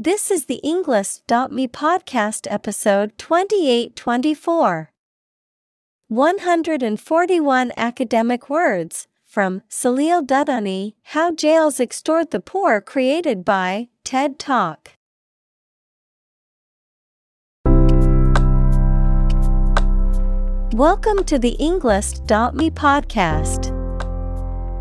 This is the Englist.me podcast episode 2824. 141 academic words from Salil Dudani How Jails Extort the Poor created by TED Talk. Welcome to the Englist.me podcast.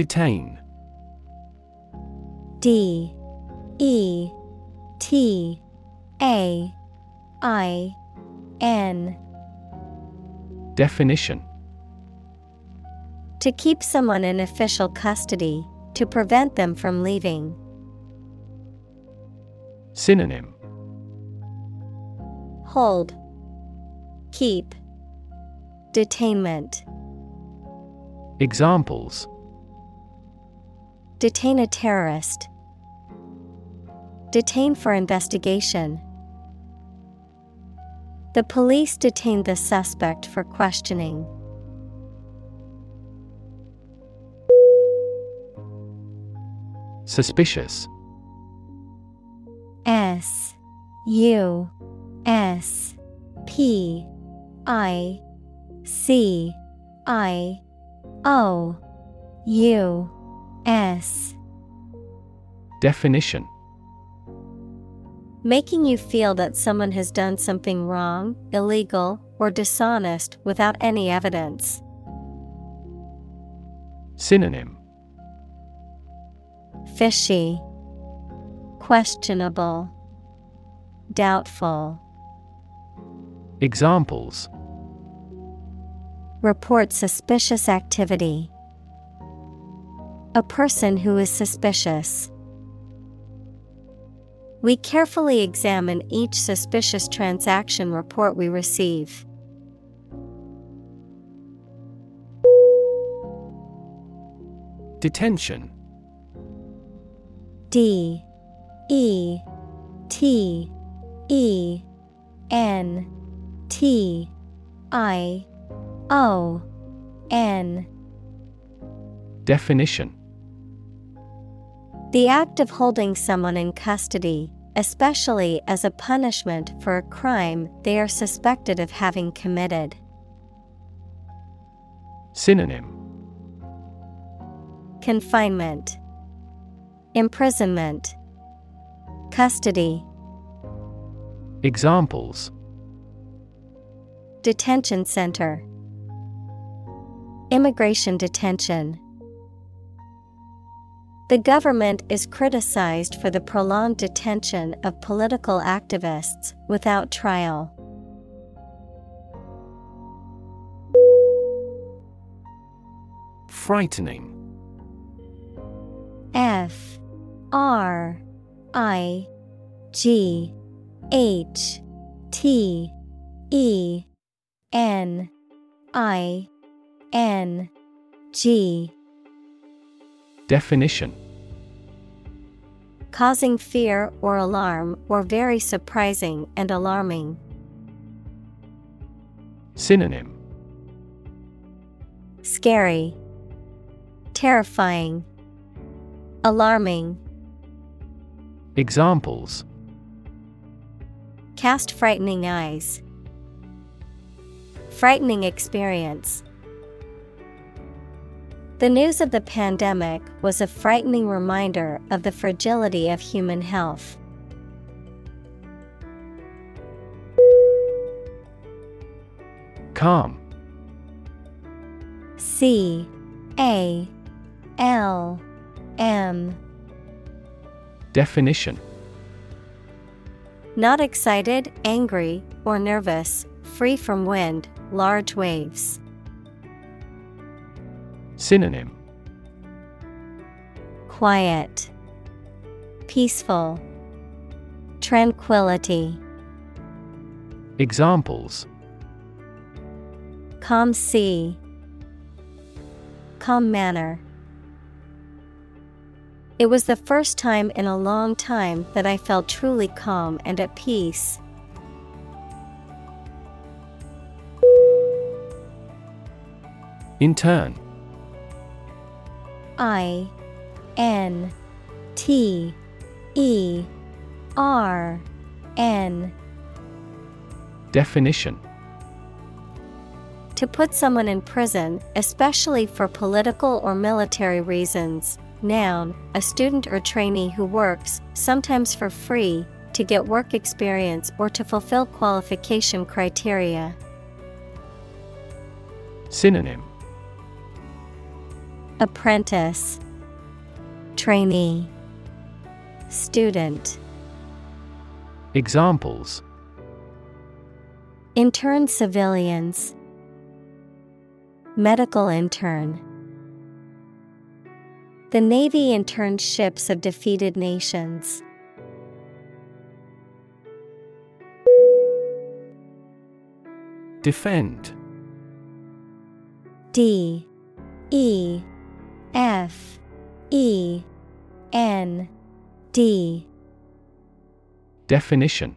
Detain. D E T A I N Definition To keep someone in official custody, to prevent them from leaving. Synonym Hold, Keep, Detainment. Examples Detain a terrorist. Detain for investigation. The police detained the suspect for questioning. Suspicious S U S P I C I O U S Definition Making you feel that someone has done something wrong, illegal, or dishonest without any evidence. Synonym Fishy, Questionable, Doubtful. Examples Report suspicious activity. A person who is suspicious. We carefully examine each suspicious transaction report we receive. Detention. D. E. T. E. N. T. I. O. N. Definition The act of holding someone in custody, especially as a punishment for a crime they are suspected of having committed. Synonym Confinement, Imprisonment, Custody. Examples Detention Center, Immigration Detention. The government is criticized for the prolonged detention of political activists without trial. Frightening F R I G H T E N I N G Definition Causing fear or alarm or very surprising and alarming. Synonym Scary, Terrifying, Alarming. Examples Cast frightening eyes. Frightening experience. The news of the pandemic was a frightening reminder of the fragility of human health. Calm C A L M Definition Not excited, angry, or nervous, free from wind, large waves. Synonym Quiet, Peaceful, Tranquility. Examples Calm sea, Calm manner. It was the first time in a long time that I felt truly calm and at peace. Intern I N T E R N Definition To put someone in prison, especially for political or military reasons. Noun, a student or trainee who works, sometimes for free, to get work experience or to fulfill qualification criteria. Synonym Apprentice, Trainee, Student. Examples Intern civilians, Medical intern. The Navy interned ships of defeated nations. Defend D E F E N D Definition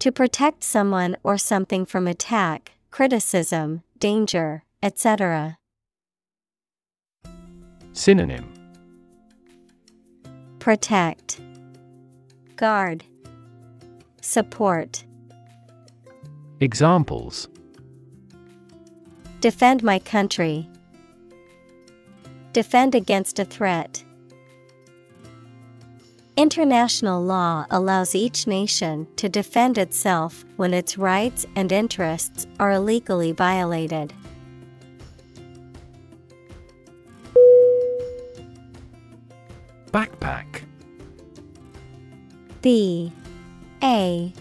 To protect someone or something from attack, criticism, danger, etc. Synonym Protect, Guard, Support. Examples Defend my country. Defend against a threat. International law allows each nation to defend itself when its rights and interests are illegally violated. Backpack B A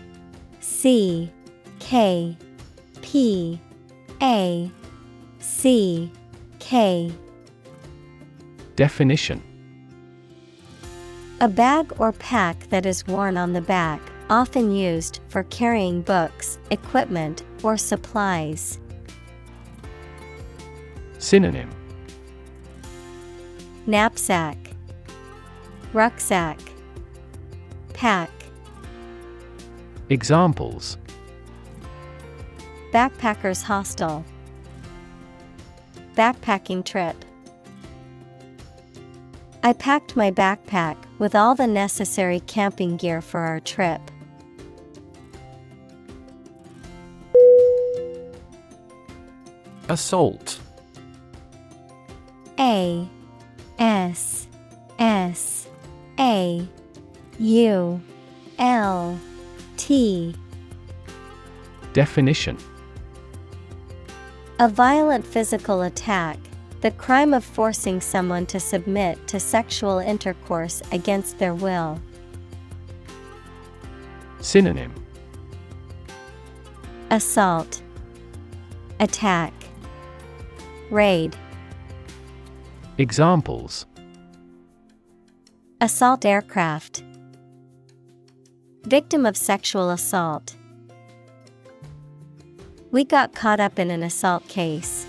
C K P A C K Definition A bag or pack that is worn on the back, often used for carrying books, equipment, or supplies. Synonym Knapsack, Rucksack, Pack. Examples Backpackers Hostel, Backpacking trip. I packed my backpack with all the necessary camping gear for our trip. Assault. A S S A U L T. Definition. A violent physical attack, the crime of forcing someone to submit to sexual intercourse against their will. Synonym Assault, Attack, Raid, Examples Assault aircraft, Victim of sexual assault. We got caught up in an assault case.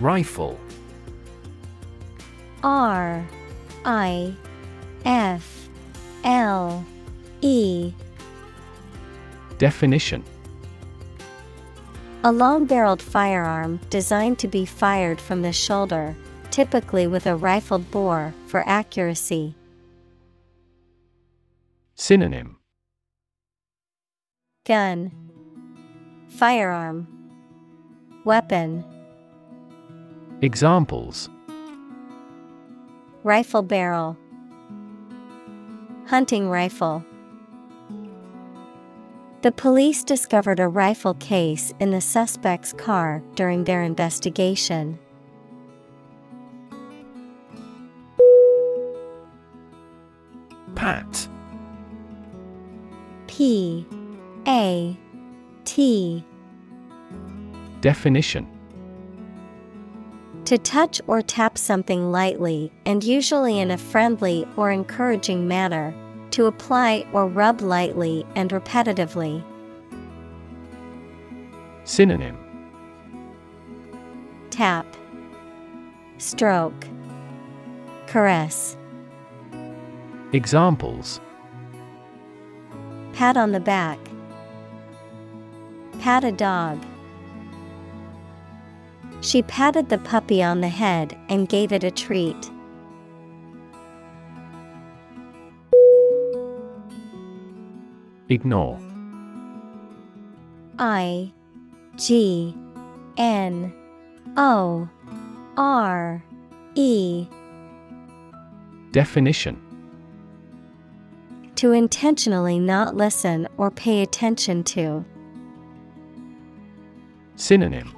Rifle. R I F L E. Definition. A long barreled firearm designed to be fired from the shoulder, typically with a rifled bore for accuracy. Synonym. Gun, Firearm, Weapon, Examples Rifle barrel, hunting rifle. The police discovered a rifle case in the suspect's car during their investigation. Pat. P. A. T. Definition To touch or tap something lightly and usually in a friendly or encouraging manner, to apply or rub lightly and repetitively. Synonym Tap, Stroke, Caress. Examples Pat on the back. Pat a dog. She patted the puppy on the head and gave it a treat. Ignore. I G N O R E Definition To intentionally not listen or pay attention to. Synonym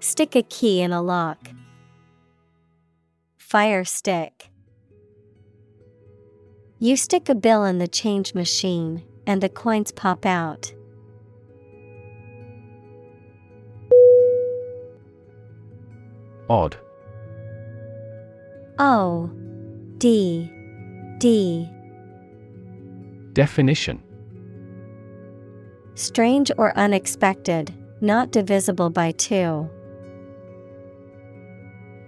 Stick a key in a lock. Fire stick. You stick a bill in the change machine, and the coins pop out. Odd. O D D Definition Strange or unexpected, not divisible by two.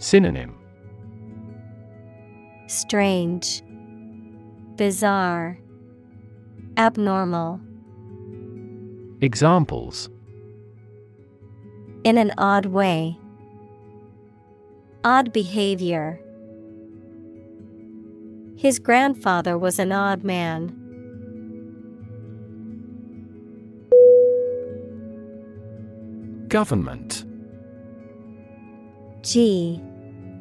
Synonym Strange, Bizarre, Abnormal. Examples In an odd way. Odd behavior. His grandfather was an odd man. Government G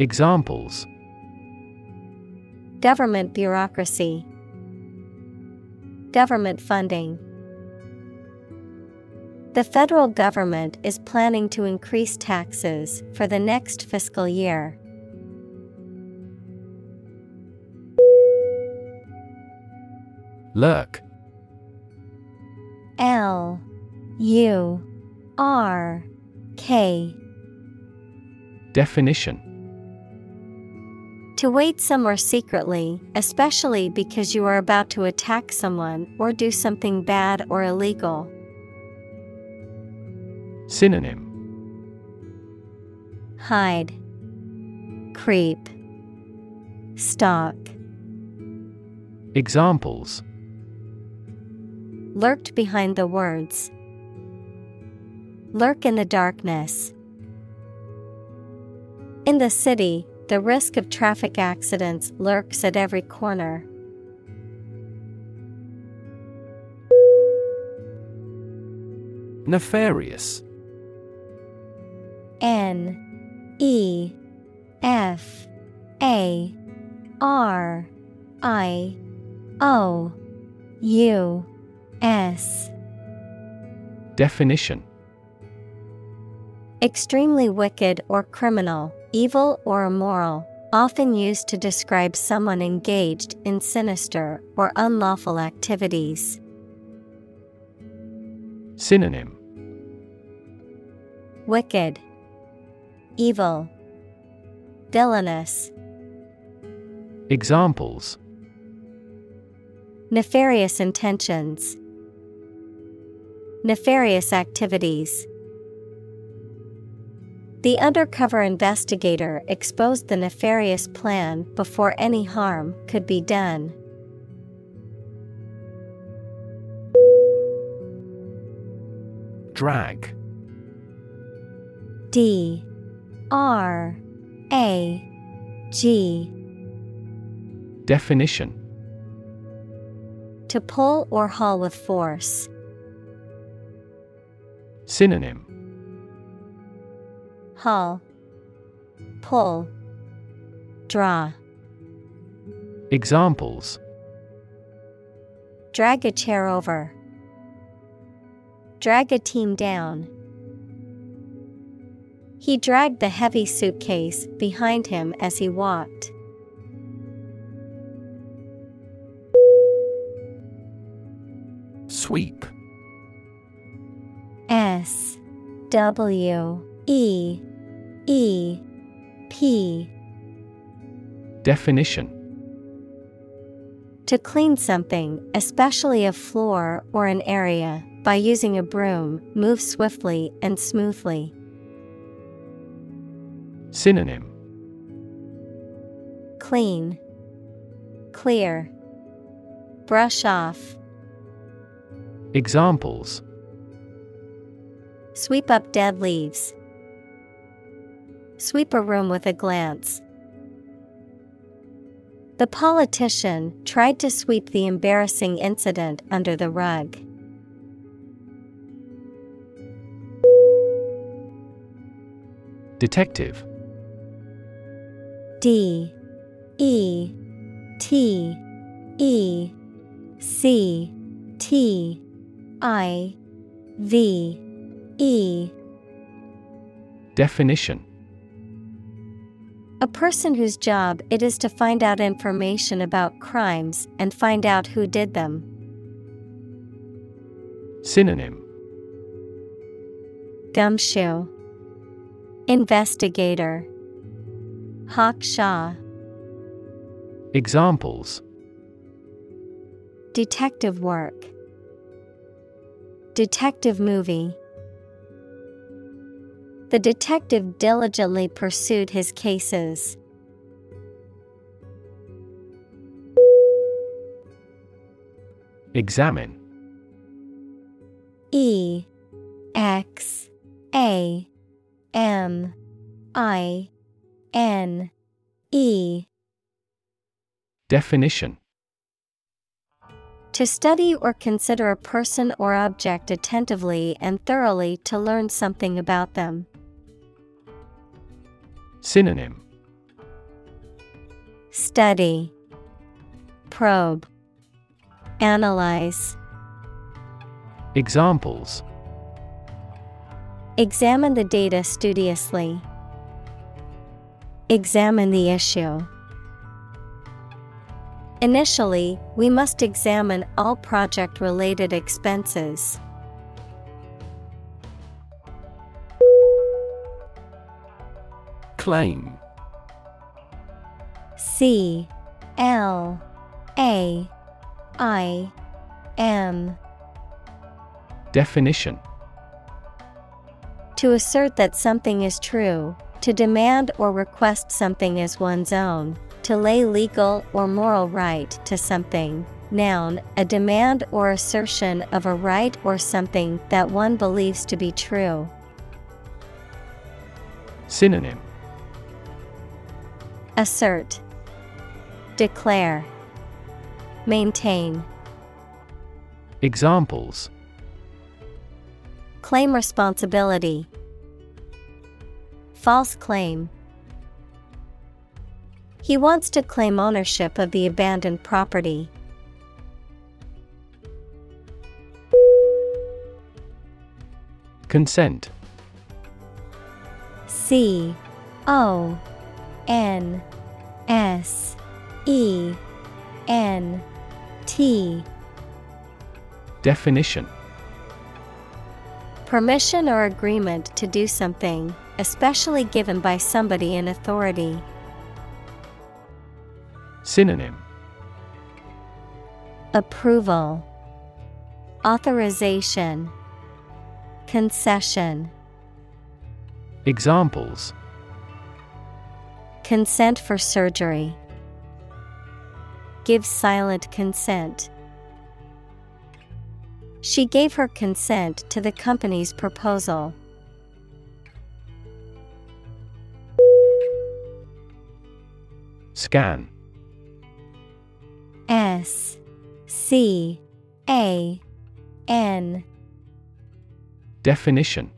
Examples. Government bureaucracy. Government funding. The federal government is planning to increase taxes for the next fiscal year. Lurk L. U. R. K. Definition To wait somewhere secretly, especially because you are about to attack someone or do something bad or illegal. Synonym Hide, Creep, Stalk. Examples Lurked behind the words. Lurk in the darkness. In the city, the risk of traffic accidents lurks at every corner. Nefarious. N E F A R I O U S. Definition. Extremely wicked or criminal, evil or immoral, often used to describe someone engaged in sinister or unlawful activities. Synonym Wicked, Evil, Villainous. Examples Nefarious intentions, Nefarious activities. The undercover investigator exposed the nefarious plan before any harm could be done. Drag. D. R. A. G. Definition. To pull or haul with force. Synonym Haul, Pull, Draw. Examples Drag a chair over. Drag a team down. He dragged the heavy suitcase behind him as he walked. Sweep S W E E P. Definition. To clean something, especially a floor or an area, by using a broom, move swiftly and smoothly. Synonym. Clean, Clear, Brush off, Examples. Sweep up dead leaves. Sweep a room with a glance. The politician tried to sweep the embarrassing incident under the rug. Detective. D. E. T. E. C. T. I. V. E. Definition A person whose job it is to find out information about crimes and find out who did them. Synonym. Gumshoe Investigator. Hawkshaw Examples. Detective work. Detective movie The detective diligently pursued his cases. Examine E X A M I N E Definition To study or consider a person or object attentively and thoroughly to learn something about them. Synonym Study Probe Analyze Examples Examine the data studiously. Examine the issue. Initially, we must examine all project related expenses. Claim C L A I M Definition To assert that something is true, to demand or request something as one's own, to lay legal or moral right to something. Noun, a demand or assertion of a right or something that one believes to be true. Synonym Assert, Declare, Maintain. Examples Claim responsibility. False claim. He wants to claim ownership of the abandoned property. Consent C O N S E N T. Definition. Permission or agreement to do something, especially given by somebody in authority. Synonym. Approval, Authorization, Concession. Examples Consent for surgery. Give silent consent. She gave her consent to the company's proposal. Scan S C A N Definition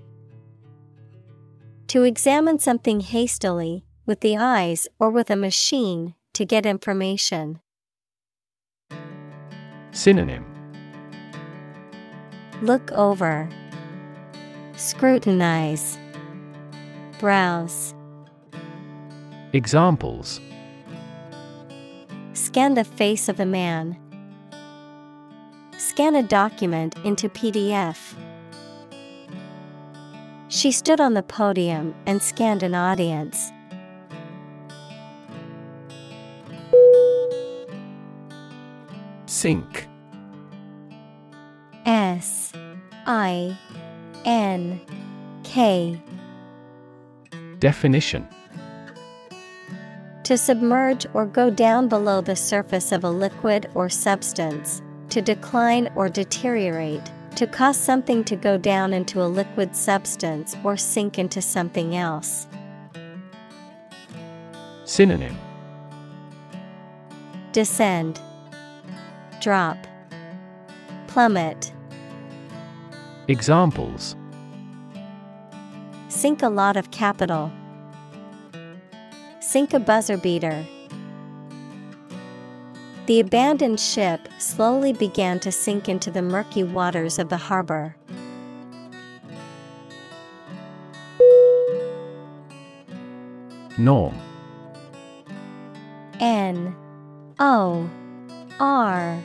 To examine something hastily, with the eyes or with a machine, to get information. Synonym Look over, Scrutinize, Browse. Examples Scan the face of a man. Scan a document into PDF. She stood on the podium and scanned an audience. Sink. S I N K. Definition. To submerge or go down below the surface of a liquid or substance, to decline or deteriorate, to cause something to go down into a liquid substance or sink into something else. Synonym. Descend, Drop, Plummet. Examples Sink a lot of capital. Sink a buzzer beater. The abandoned ship slowly began to sink into the murky waters of the harbor. Norm N O R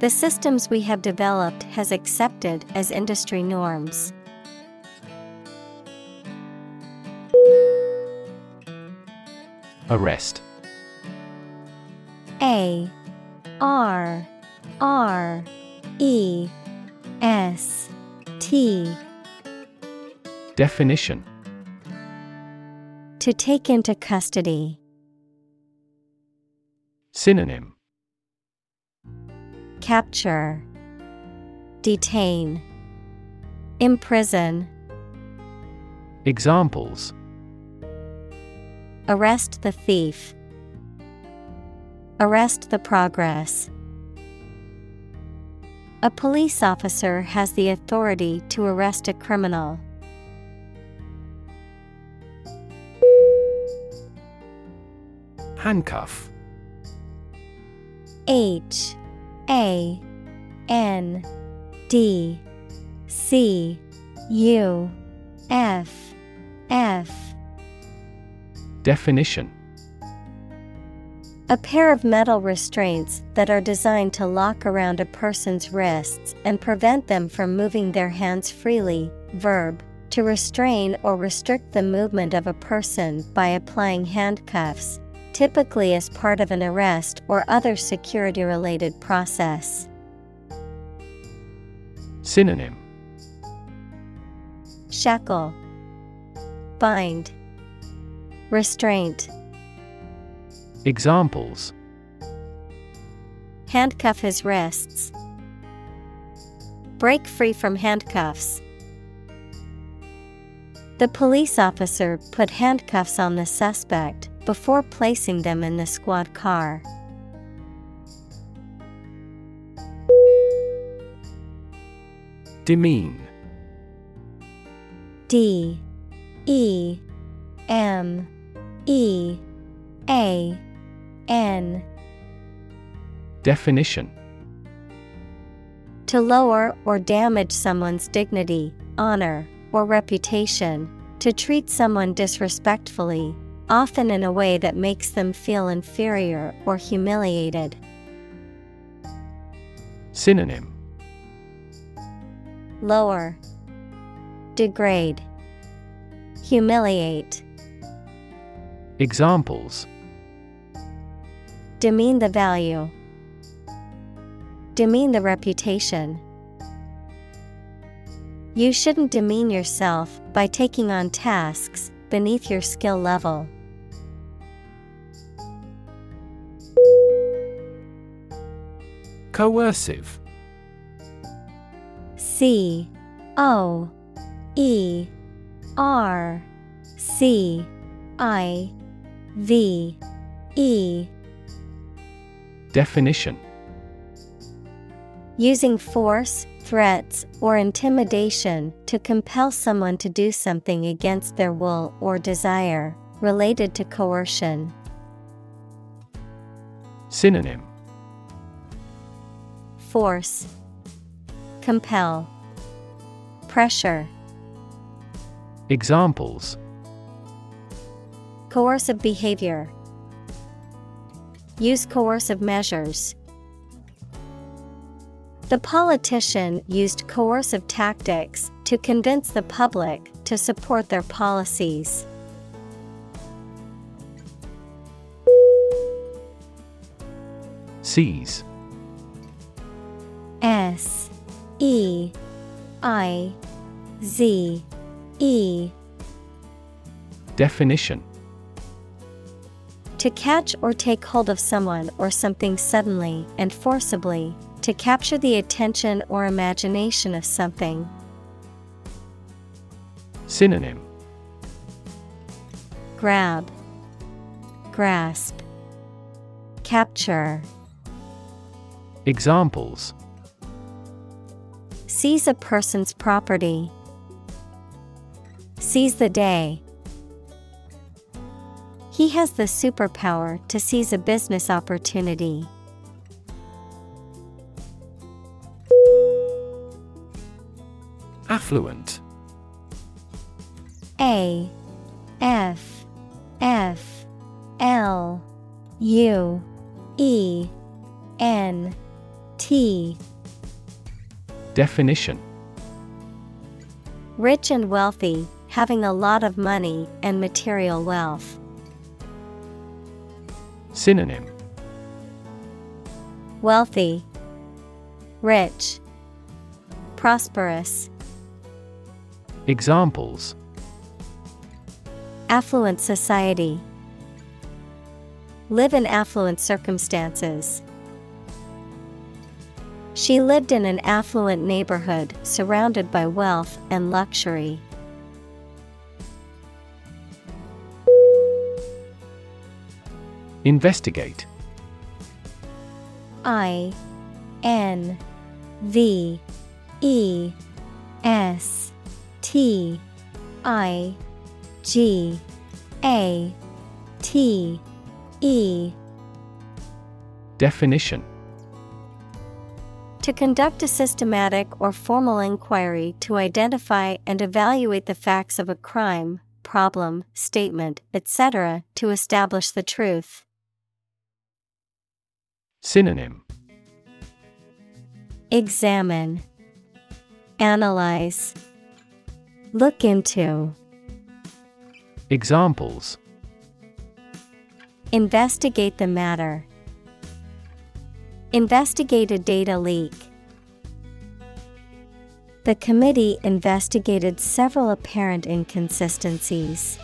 The systems we have developed has accepted as industry norms. Arrest. A. R. R. E. S. T. Definition. To take into custody. Synonym Capture, Detain, Imprison, Examples Arrest the thief, Arrest the progress. A police officer has the authority to arrest a criminal. Handcuff H A N D C U F F Definition A pair of metal restraints that are designed to lock around a person's wrists and prevent them from moving their hands freely. Verb to restrain or restrict the movement of a person by applying handcuffs, typically as part of an arrest or other security related process. Synonym Shackle, Bind, Restraint. Examples Handcuff his wrists. Break free from handcuffs. The police officer put handcuffs on the suspect before placing them in the squad car. Demean. D. E. M. E. A. N. Definition. To lower or damage someone's dignity, honor, or reputation, to treat someone disrespectfully, often in a way that makes them feel inferior or humiliated. Synonym Lower, Degrade, Humiliate. Examples Demean the value, Demean the reputation. You shouldn't demean yourself by taking on tasks beneath your skill level. Coercive. C O E R C I V E. Definition. Using force, threats, or intimidation to compel someone to do something against their will or desire, related to coercion. Synonym Force, Compel, Pressure. Examples Coercive behavior. Use coercive measures. The politician used coercive tactics to convince the public to support their policies. Seize I Z E Definition. To catch or take hold of someone or something suddenly and forcibly, to capture the attention or imagination of something. Synonym. Grab, Grasp, Capture. Examples Seize a person's property. Seize the day. He has the superpower to seize a business opportunity. Affluent. A. F. F. L. U. E. N. T Definition Rich and wealthy, having a lot of money and material wealth. Synonym Wealthy, Rich, Prosperous. Examples Affluent society. Live in affluent circumstances. She lived in an affluent neighborhood surrounded by wealth and luxury. Investigate. I N V E S T I G A T E. Definition To conduct a systematic or formal inquiry to identify and evaluate the facts of a crime, problem, statement, etc., to establish the truth. Synonym Examine, Analyze, Look into. Examples Investigate the matter. Investigate a data leak. The committee investigated several apparent inconsistencies.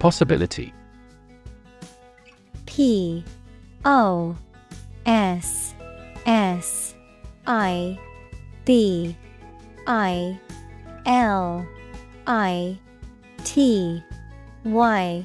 Possibility P O S S I B I L I T Y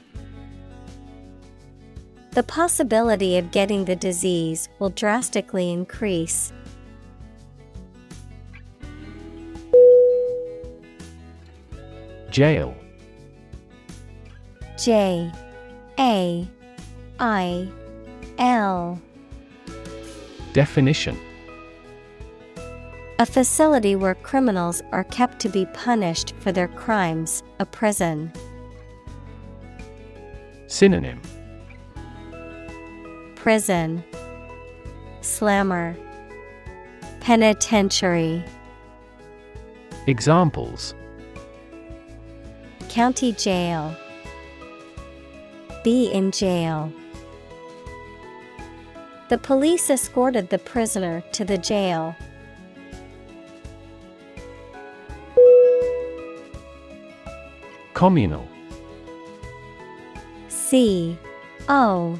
The possibility of getting the disease will drastically increase. Jail J A I L Definition A facility where criminals are kept to be punished for their crimes, a prison. Synonym Prison Slammer Penitentiary Examples County Jail Be in jail. The police escorted the prisoner to the jail. Communal C O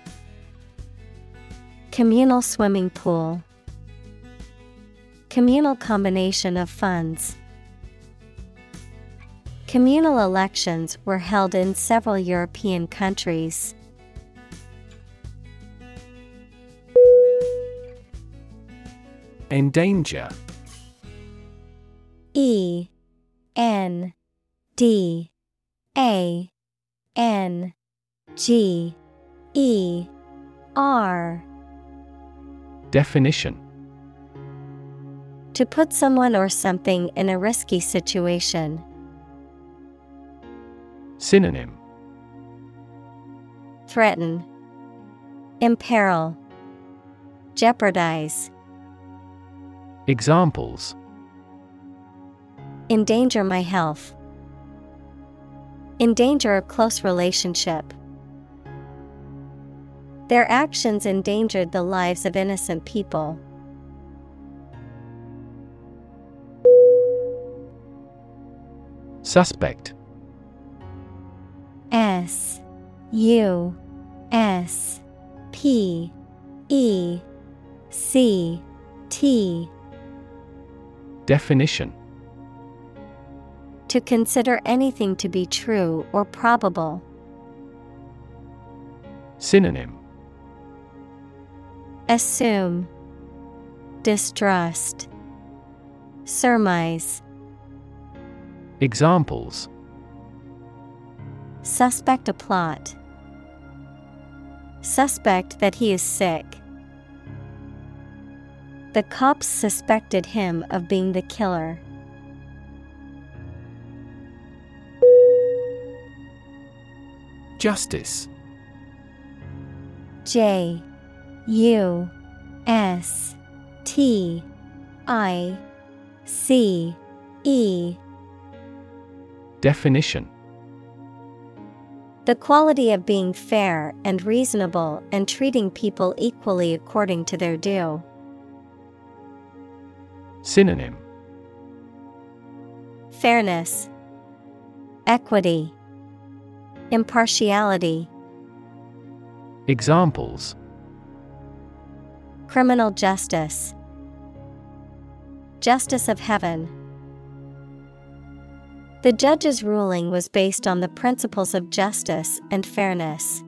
Communal swimming pool. Communal combination of funds. Communal elections were held in several European countries. Endanger. E. N. D. A. N. G. E. R Definition To put someone or something in a risky situation. Synonym Threaten, Imperil, Jeopardize, Examples Endanger my health. Endanger a close relationship. Their actions endangered the lives of innocent people. Suspect S U S P E C T Definition To consider anything to be true or probable. Synonym Assume, Distrust, Surmise. Examples Suspect a plot. Suspect that he is sick. The cops suspected him of being the killer. Justice J U S T I C E. Definition. The quality of being fair and reasonable and treating people equally according to their due. Synonym. Fairness, Equity, Impartiality, Examples Criminal justice, Justice of Heaven. The judge's ruling was based on the principles of justice and fairness.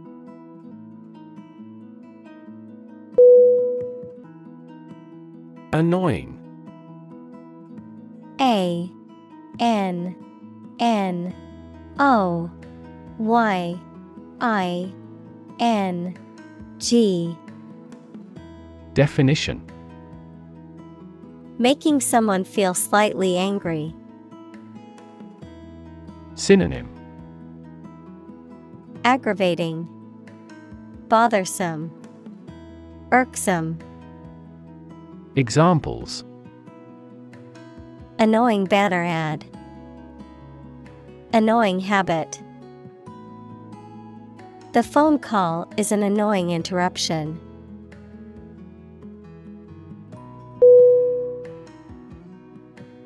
Annoying A N N O Y I N G Definition. Making someone feel slightly angry. Synonym. Aggravating, Bothersome, Irksome, Examples. Annoying banner ad, Annoying habit. The phone call is an annoying interruption.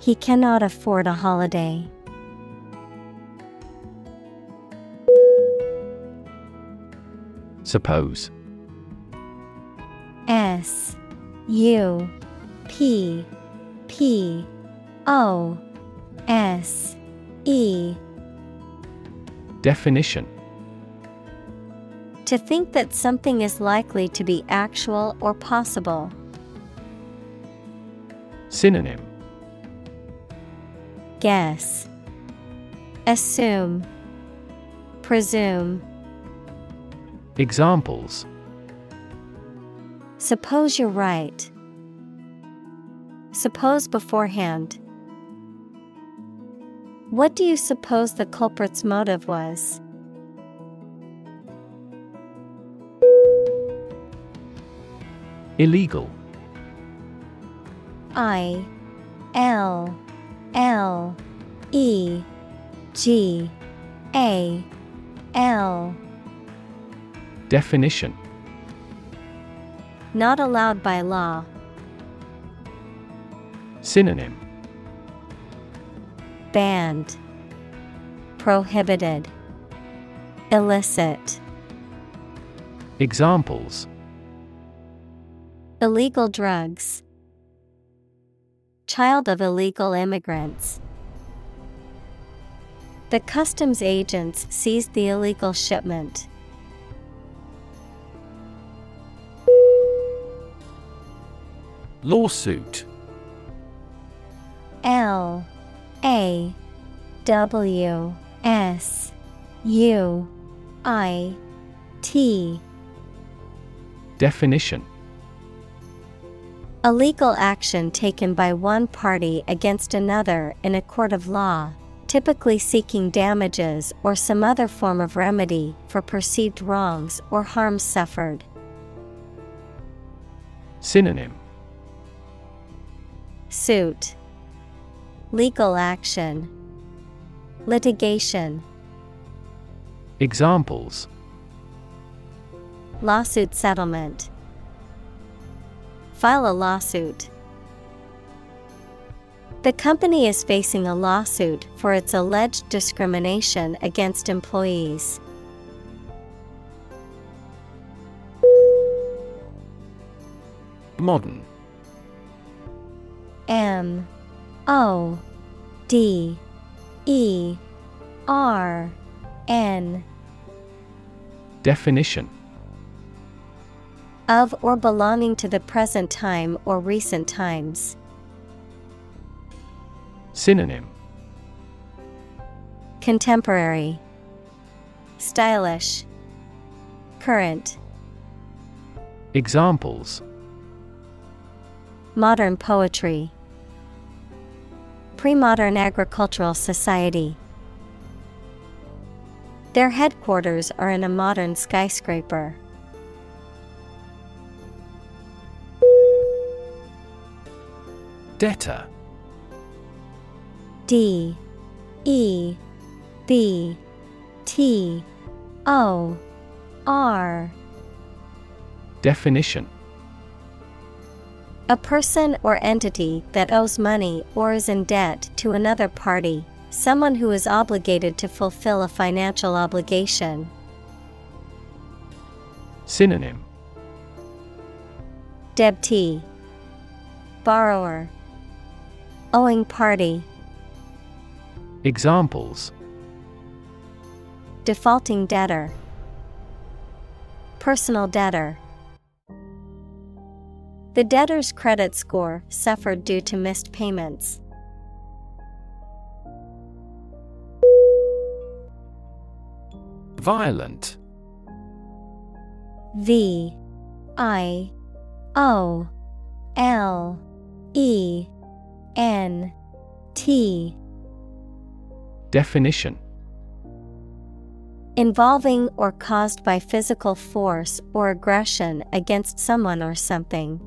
He cannot afford a holiday. Suppose S U P P O S E Definition To think that something is likely to be actual or possible. Synonym Guess. Assume. Presume. Examples Suppose you're right. Suppose beforehand. What do you suppose the culprit's motive was? Illegal I L L E G A L Definition Not allowed by law. Synonym Banned. Prohibited. Illicit. Examples Illegal drugs. Child of illegal immigrants. The customs agents seized the illegal shipment. Lawsuit L A W S U I T Definition A legal action taken by one party against another in a court of law, typically seeking damages or some other form of remedy for perceived wrongs or harms suffered. Synonym. Suit. Legal action. Litigation. Examples. Lawsuit settlement File a lawsuit. The company is facing a lawsuit for its alleged discrimination against employees. Modern M O D E R N Definition of or belonging to the present time or recent times. Synonym. Contemporary. Stylish. Current. Examples. Modern poetry. Pre-modern agricultural society. Their headquarters are in a modern skyscraper. Debtor. D E B T O R. Definition. A person or entity that owes money or is in debt to another party, someone who is obligated to fulfill a financial obligation. Synonym. Debtee Borrower Owing party. Examples. Defaulting debtor. Personal debtor. The debtor's credit score suffered due to missed payments. Violent. V. I. O. L. E N T Definition Involving or caused by physical force or aggression against someone or something.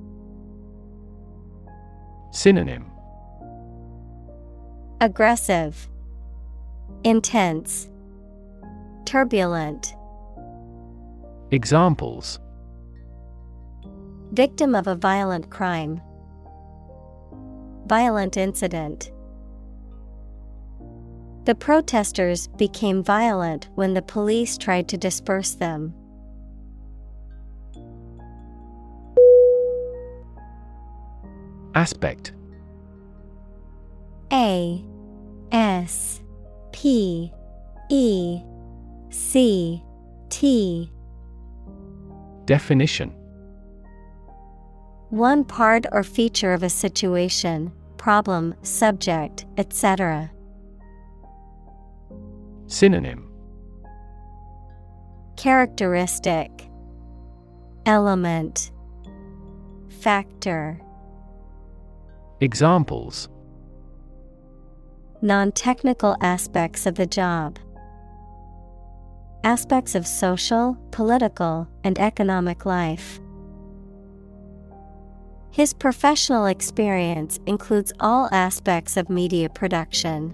Synonym Aggressive, Intense, Turbulent. Examples Victim of a violent crime. Violent incident. The protesters became violent when the police tried to disperse them. Aspect A S P E C T Definition One part or feature of a situation, problem, subject, etc. Synonym Characteristic Element Factor Examples Non technical aspects of the job. Aspects of social, political, and economic life. His professional experience includes all aspects of media production.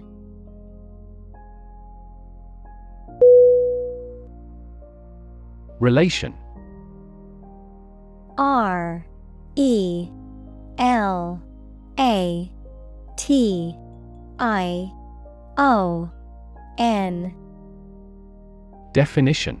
Relation. R E L A T I O N. Definition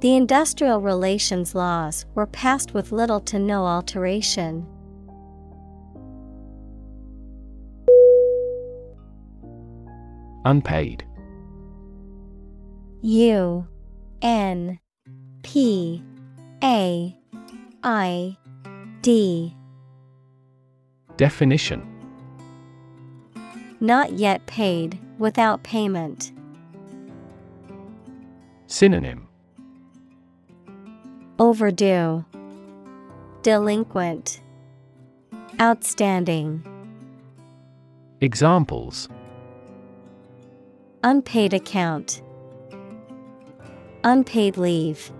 The industrial relations laws were passed with little to no alteration. Unpaid U N P A I D Definition Not yet paid, without payment. Synonym Overdue. Delinquent. Outstanding. Examples Unpaid account. Unpaid leave.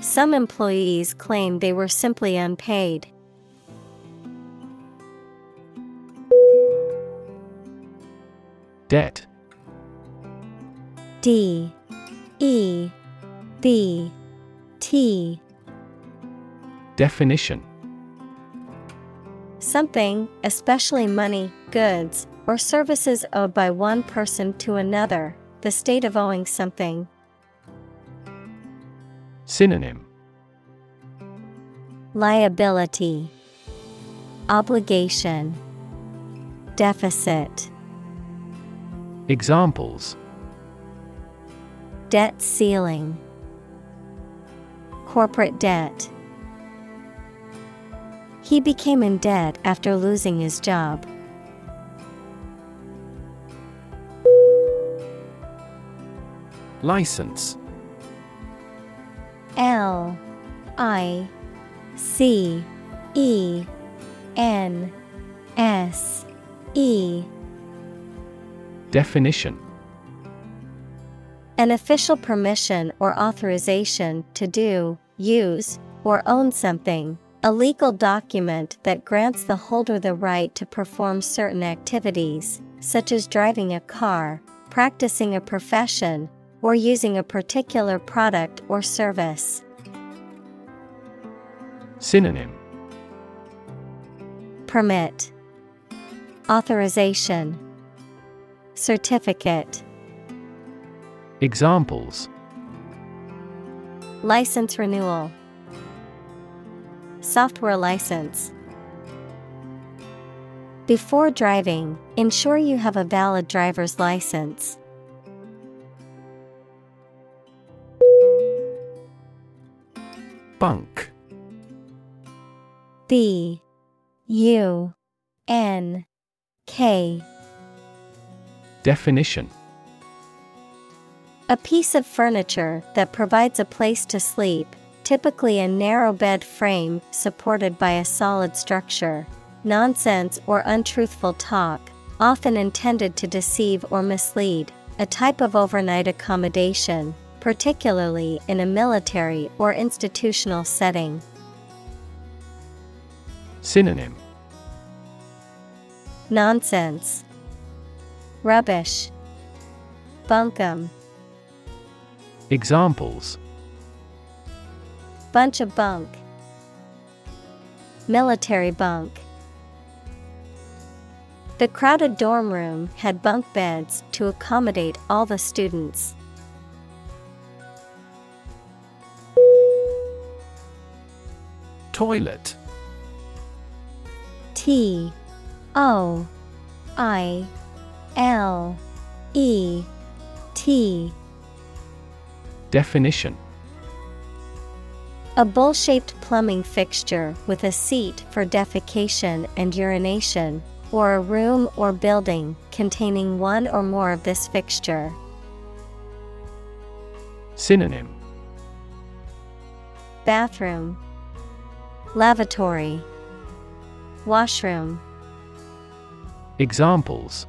Some employees claim they were simply unpaid. Debt D E B T Definition Something, especially money, goods, or services owed by one person to another, the state of owing something. Synonym Liability, Obligation, Deficit. Examples Debt ceiling. Corporate debt. He became in debt after losing his job. License L I C E N S E Definition An official permission or authorization to do, use, or own something, a legal document that grants the holder the right to perform certain activities, such as driving a car, practicing a profession, or using a particular product or service. Synonym. Permit. Authorization. Certificate. Examples License renewal. Software license. Before driving, ensure you have a valid driver's license. Bunk. B U N K. Definition A piece of furniture that provides a place to sleep, typically a narrow bed frame supported by a solid structure. Nonsense or untruthful talk, often intended to deceive or mislead, a type of overnight accommodation, particularly in a military or institutional setting. Synonym Nonsense. Rubbish. Bunkum. Examples. Bunch of bunk. Military bunk. The crowded dorm room had bunk beds to accommodate all the students. Toilet. T. O. I. L. E. T Definition. A bowl shaped plumbing fixture with a seat for defecation and urination, or a room or building containing one or more of this fixture. Synonym. Bathroom, Lavatory, Washroom, Examples.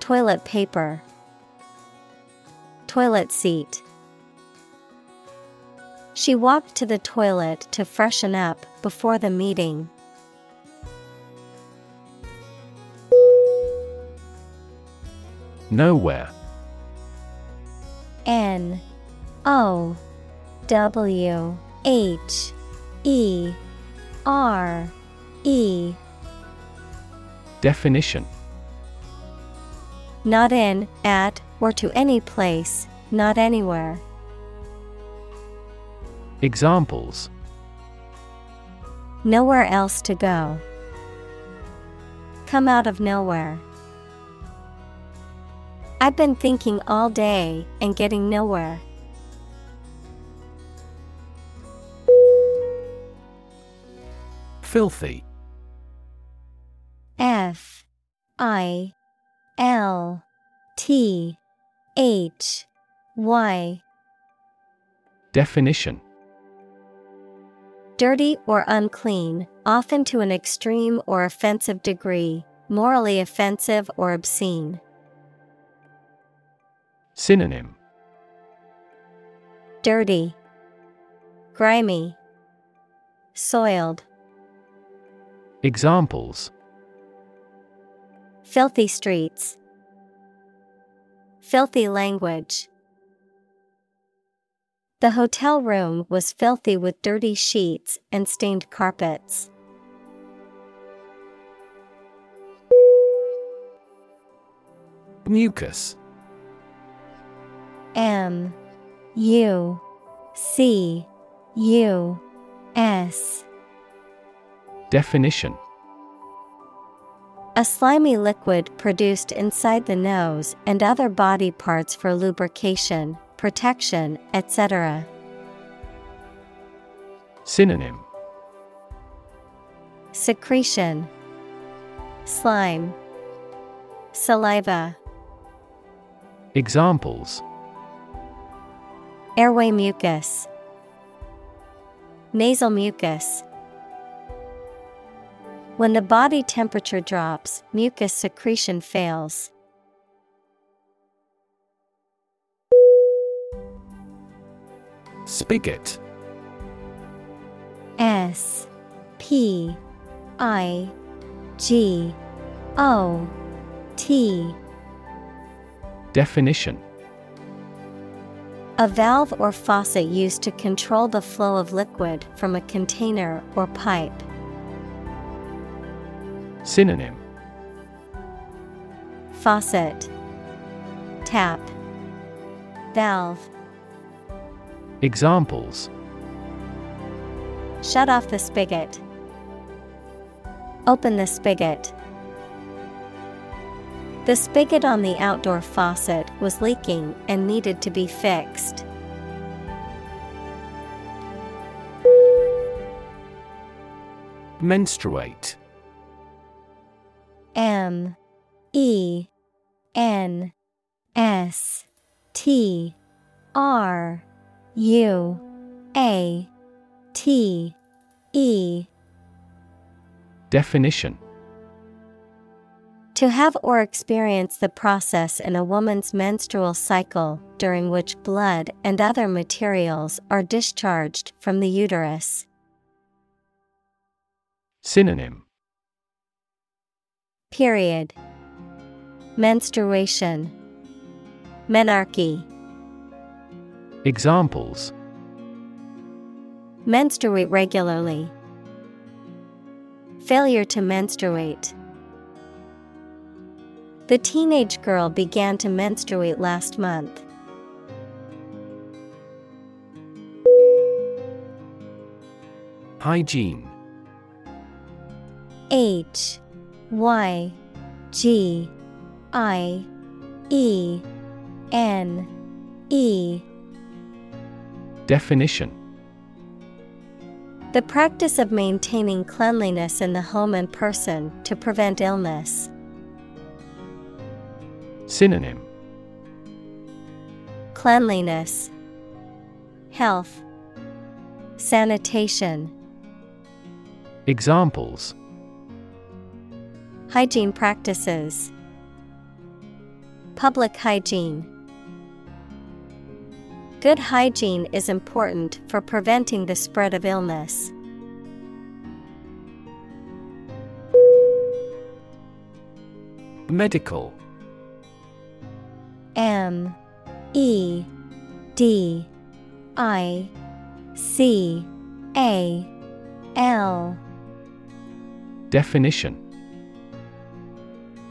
Toilet paper, Toilet seat. She walked to the toilet to freshen up before the meeting. Nowhere N O W H E R E Definition Not in, at, or to any place, not anywhere. Examples Nowhere else to go. Come out of nowhere. I've been thinking all day and getting nowhere. Filthy F I L T H Y. Definition. Dirty or unclean, often to an extreme or offensive degree, morally offensive or obscene. Synonym. Dirty, Grimy, Soiled, Examples. Filthy streets, Filthy language. The hotel room was filthy with dirty sheets and stained carpets. Mucus M U C U S Definition A slimy liquid produced inside the nose and other body parts for lubrication, protection, etc. Synonym Secretion, Slime, Saliva. Examples Airway mucus, Nasal mucus. When the body temperature drops, mucus secretion fails. Spigot S P I G O T Definition A valve or faucet used to control the flow of liquid from a container or pipe. Synonym Faucet Tap Valve Examples Shut off the spigot. Open the spigot. The spigot on the outdoor faucet was leaking and needed to be fixed. Menstruate M E N S T R U A T E. Definition. To have or experience the process in a woman's menstrual cycle during which blood and other materials are discharged from the uterus. Synonym Period. Menstruation. Menarche. Examples Menstruate regularly. Failure to menstruate. The teenage girl began to menstruate last month. Hygiene H Y G I E N E. Definition. The practice of maintaining cleanliness in the home and person to prevent illness. Synonym. Cleanliness, Health, Sanitation. Examples Hygiene practices. Public hygiene. Good hygiene is important for preventing the spread of illness. Medical. M. E. D. I. C. A. L. Definition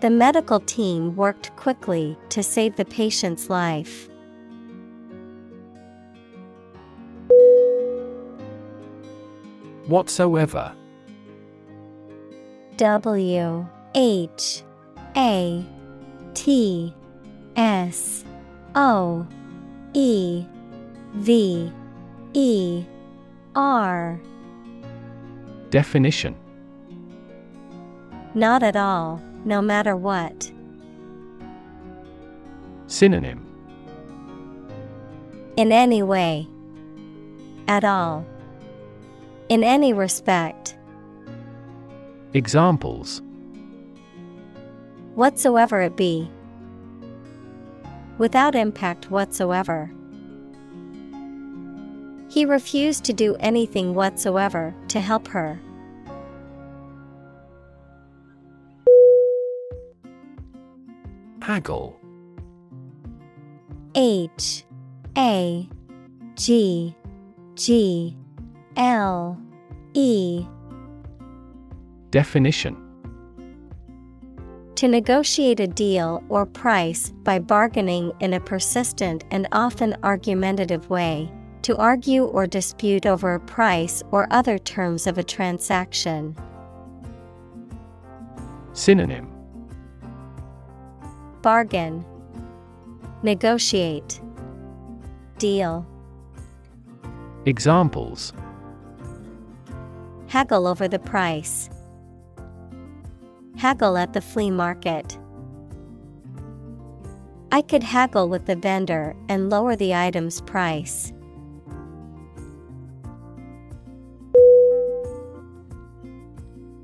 The medical team worked quickly to save the patient's life. Whatsoever. W H A T S O E V E R. Definition. Not at all, no matter what. Synonym In any way. At all. In any respect. Examples Whatsoever it be. Without impact whatsoever. He refused to do anything whatsoever to help her. Haggle H A G G L E. Definition. To negotiate a deal or price by bargaining in a persistent and often argumentative way, to argue or dispute over a price or other terms of a transaction. Synonym Bargain, Negotiate, Deal. Examples Haggle over the price. Haggle at the flea market. I could haggle with the vendor and lower the item's price.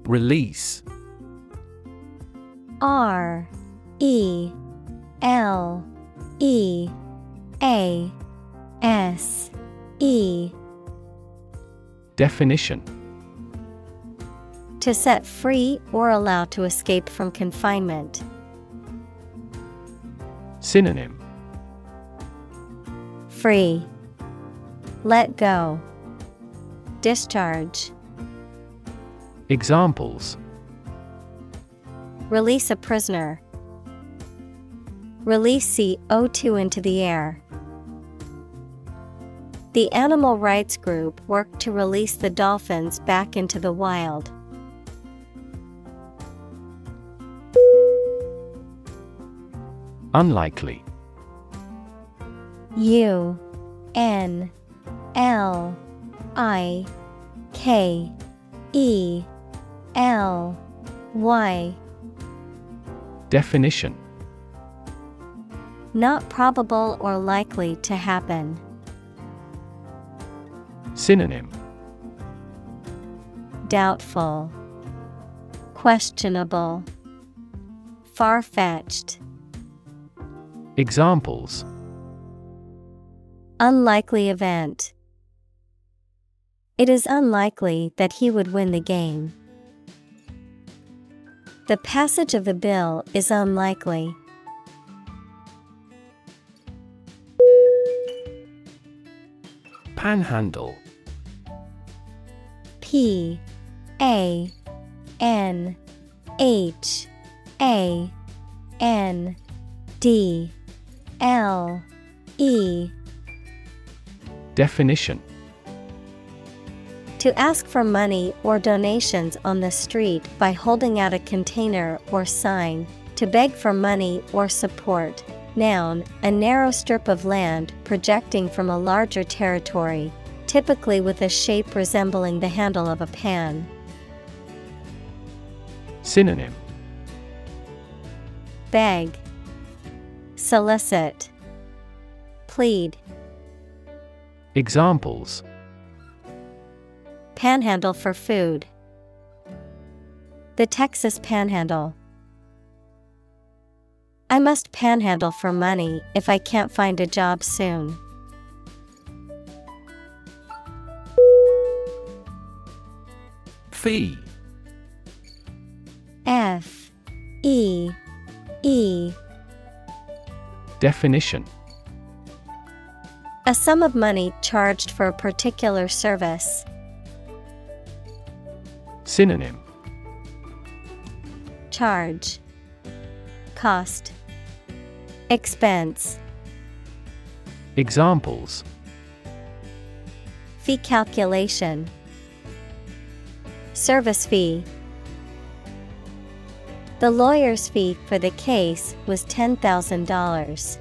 Release R E L E A S E Definition To set free or allow to escape from confinement. Synonym Free. Let go. Discharge. Examples Release a prisoner. Release CO2 into the air. The animal rights group worked to release the dolphins back into the wild. Unlikely U N L I K E L Y Definition Not probable or likely to happen. Synonym Doubtful, Questionable, Far fetched, Examples Unlikely event. It is unlikely that he would win the game. The passage of the bill is unlikely. Panhandle. P A N H A N D L E. Definition. To ask for money or donations on the street by holding out a container or sign, to beg for money or support. Noun, a narrow strip of land projecting from a larger territory, typically with a shape resembling the handle of a pan. Synonym Beg, Solicit, Plead, Examples Panhandle for food. The Texas Panhandle. I must panhandle for money if I can't find a job soon. Fee. F. E. E. Definition. A sum of money charged for a particular service. Synonym. Charge. Cost Expense. Examples. Fee calculation. Service fee. The lawyer's fee for the case was $10,000.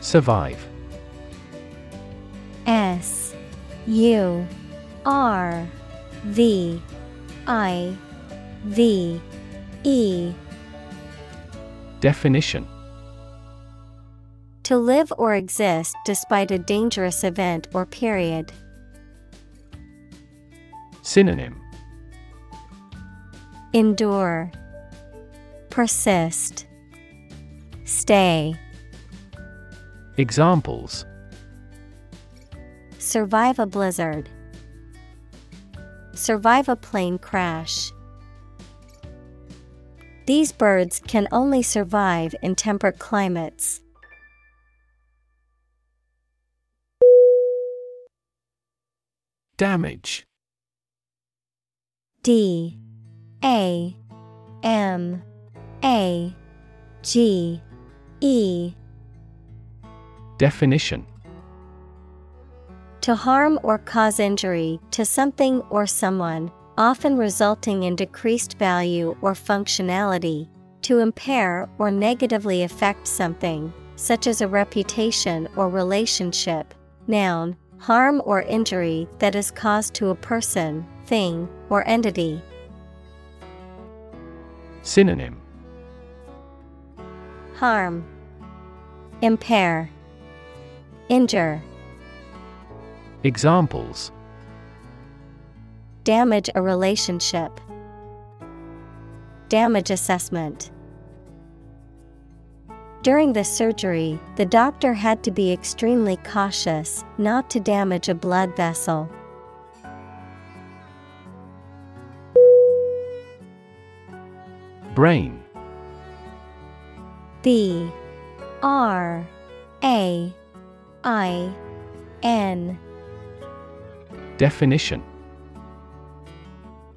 Survive. S U R V I V E. Definition. To live or exist despite a dangerous event or period. Synonym. Endure, Persist, Stay, Examples. Survive a blizzard, Survive a plane crash. These birds can only survive in temperate climates. Damage. D. A. M. A. G. E. Definition. To harm or cause injury to something or someone, often resulting in decreased value or functionality, to impair or negatively affect something, such as a reputation or relationship. Noun, harm or injury that is caused to a person, thing, or entity. Synonym Harm, Impair, Injure. Examples Damage a relationship. Damage assessment. During the surgery, the doctor had to be extremely cautious not to damage a blood vessel. Brain. B. R. A. I. N. Definition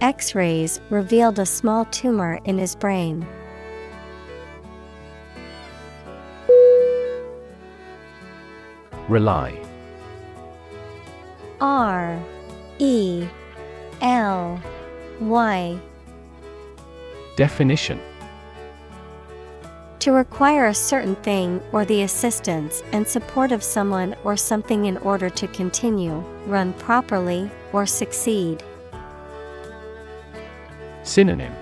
X rays revealed a small tumor in his brain. Rely R E L Y. Definition To require a certain thing or the assistance and support of someone or something in order to continue, run properly, or succeed. Synonym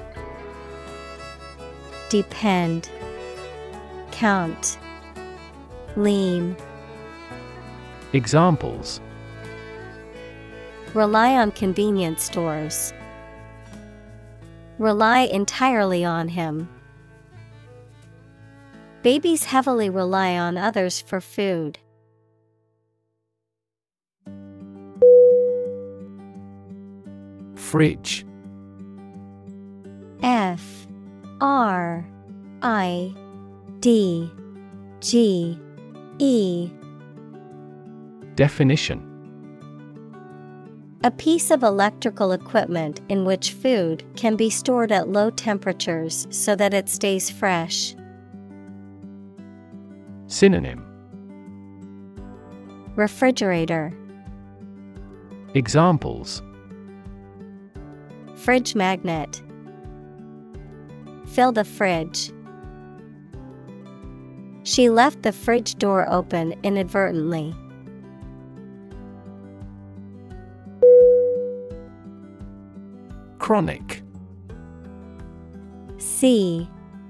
Depend, Count, Lean. Examples Rely on convenience stores. Rely entirely on him. Babies heavily rely on others for food. Fridge F R I D G E. Definition. A piece of electrical equipment in which food can be stored at low temperatures so that it stays fresh. Synonym. Refrigerator, Examples. Fridge magnet. Fill the fridge. She left the fridge door open inadvertently. Chronic C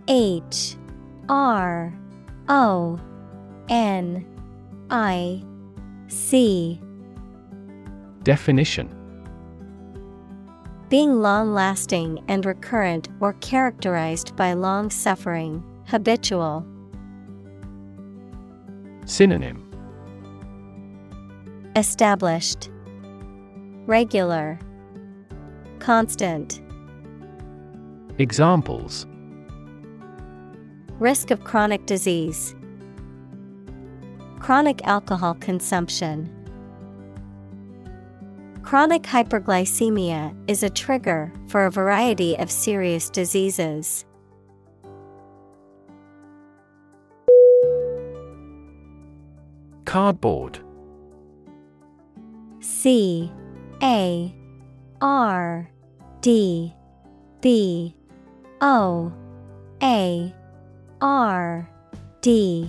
H R O N I C Definition Being long lasting and recurrent or characterized by long suffering, habitual. Synonym Established, Regular, Constant. Examples Risk of chronic disease, Chronic alcohol consumption. Chronic hyperglycemia is a trigger for a variety of serious diseases. Cardboard. C A R D B O A R D.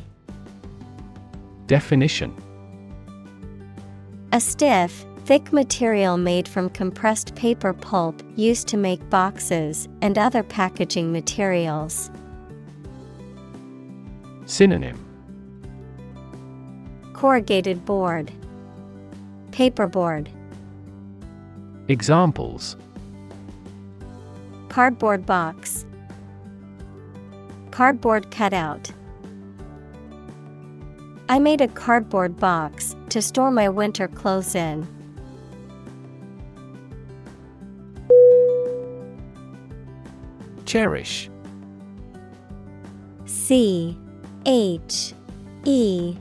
Definition. A stiff, thick material made from compressed paper pulp used to make boxes and other packaging materials. Synonym Corrugated board, Paperboard, Examples Cardboard box, Cardboard cutout. I made a cardboard box to store my winter clothes in. Cherish. C H E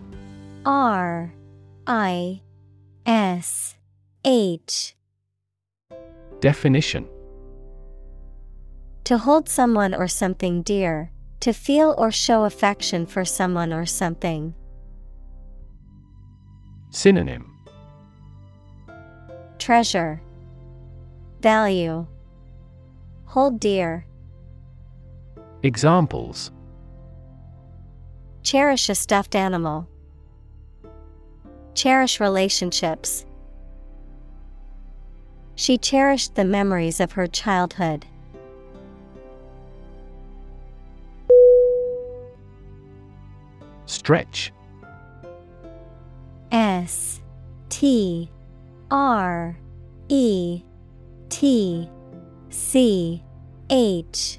R I S H. Definition. To hold someone or something dear, to feel or show affection for someone or something. Synonym. Treasure, Value, Hold dear, Examples Cherish a stuffed animal. Cherish relationships. She cherished the memories of her childhood. Stretch S T R E T C H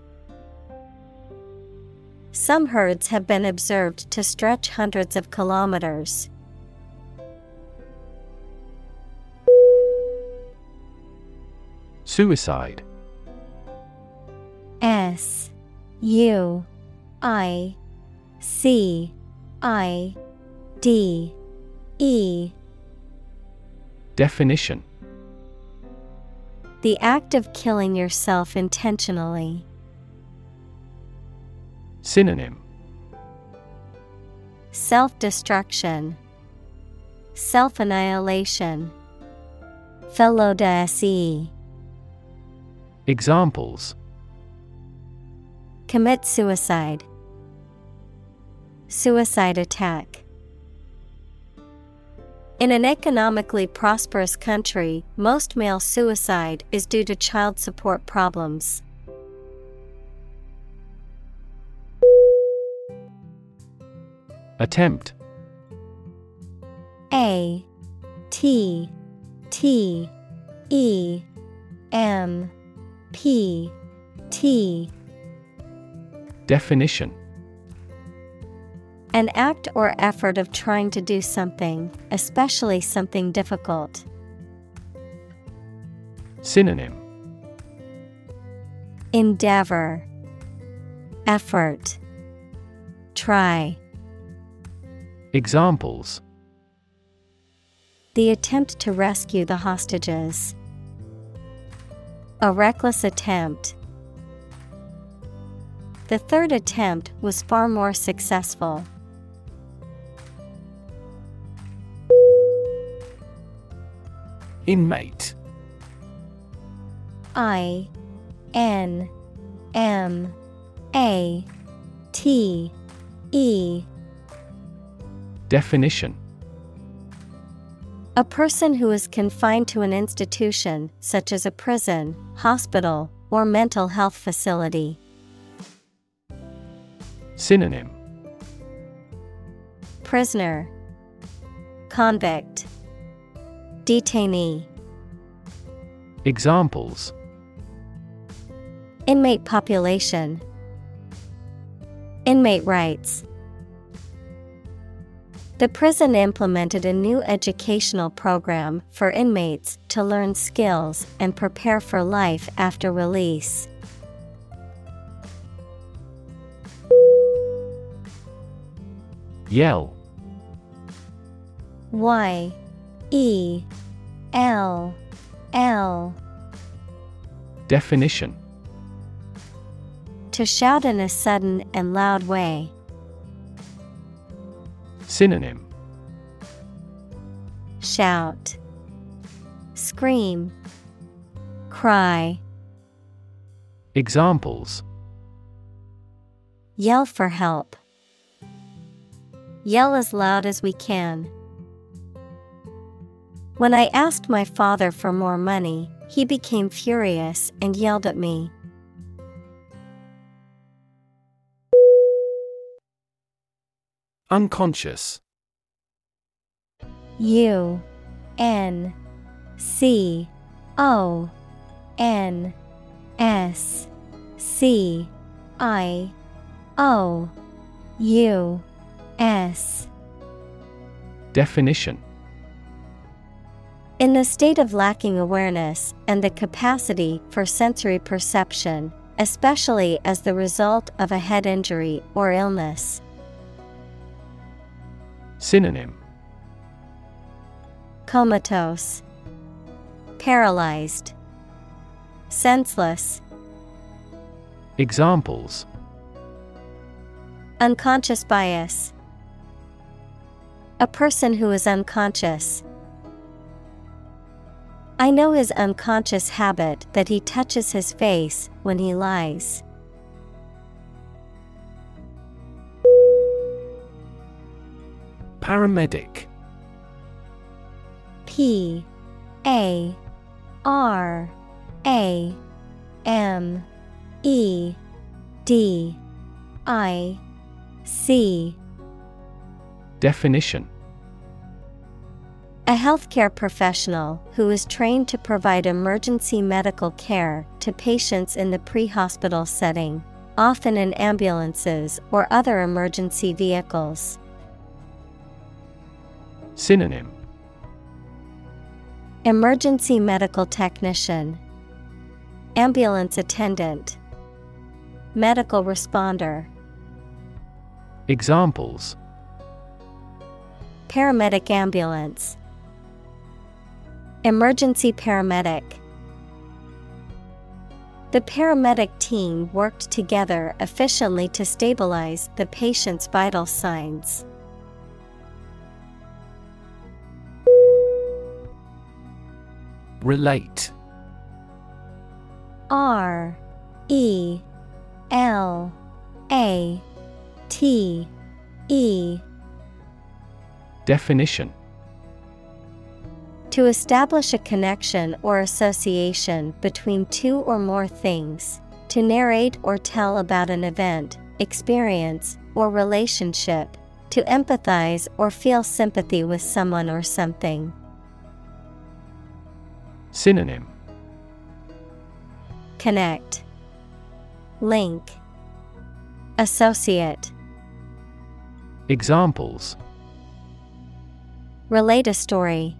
Some herds have been observed to stretch hundreds of kilometers. Suicide S U I C I D E Definition The act of killing yourself intentionally. Synonym Self destruction, Self annihilation, Felo-de-se. Examples Commit suicide, Suicide attack. In an economically prosperous country, most male suicide is due to child support problems. Attempt. A T T E M P T. Definition. An act or effort of trying to do something, especially something difficult. Synonym. Endeavor, Effort, Try. Examples The attempt to rescue the hostages. A reckless attempt. The third attempt was far more successful. Inmate I N M A T E Definition A person who is confined to an institution, such as a prison, hospital, or mental health facility. Synonym Prisoner, Convict, Detainee. Examples Inmate population, Inmate rights. The prison implemented a new educational program for inmates to learn skills and prepare for life after release. Yell. Y. E. L. L. Definition. To shout in a sudden and loud way. Synonym Shout, Scream, Cry. Examples Yell for help. Yell as loud as we can. When I asked my father for more money, he became furious and yelled at me. Unconscious U N C O N S C I O U S Definition In the state of lacking awareness and the capacity for sensory perception, especially as the result of a head injury or illness. Synonym Comatose, Paralyzed, Senseless, Examples Unconscious bias. A person who is unconscious. I know his unconscious habit that he touches his face when he lies. Paramedic. P A R A M E D I C. Definition. A healthcare professional who is trained to provide emergency medical care to patients in the pre hospital setting, often in ambulances or other emergency vehicles. Synonym Emergency medical technician, Ambulance attendant, Medical responder. Examples Paramedic ambulance. Emergency paramedic. The paramedic team worked together efficiently to stabilize the patient's vital signs. Relate. R E L A T E. Definition. To establish a connection or association between two or more things, to narrate or tell about an event, experience, or relationship, to empathize or feel sympathy with someone or something. Synonym Connect, Link, Associate. Examples Relate a story.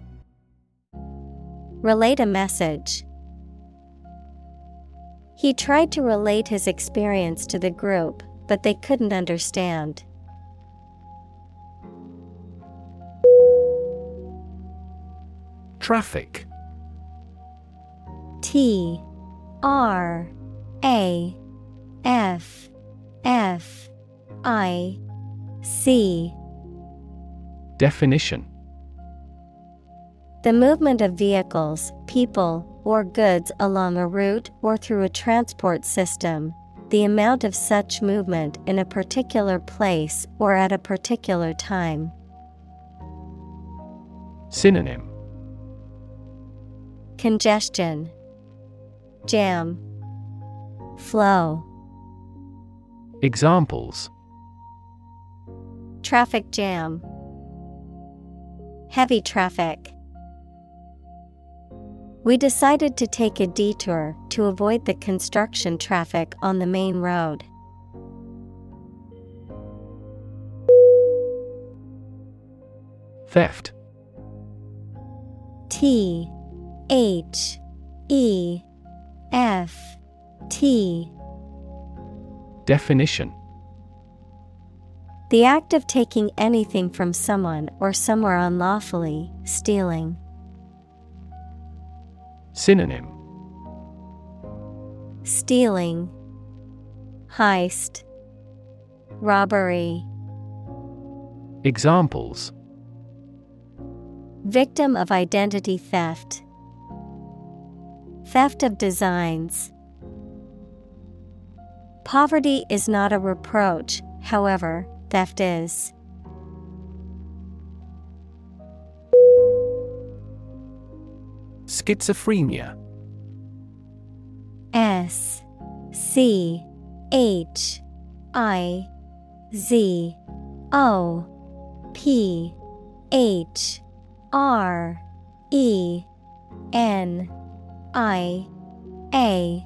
Relate a message. He tried to relate his experience to the group, but they couldn't understand. Traffic T R A F F I C. Definition. The movement of vehicles, people, or goods along a route or through a transport system, the amount of such movement in a particular place or at a particular time. Synonym. Congestion, Jam, Flow, Examples. Traffic jam, Heavy traffic. We decided to take a detour to avoid the construction traffic on the main road. Theft. T H E F T. Definition. The act of taking anything from someone or somewhere unlawfully, stealing. Synonym. Stealing, Heist, Robbery. Examples. Victim of identity theft, Theft of designs. Poverty is not a reproach, however, theft is. Schizophrenia S C H I Z O P H R E N I A.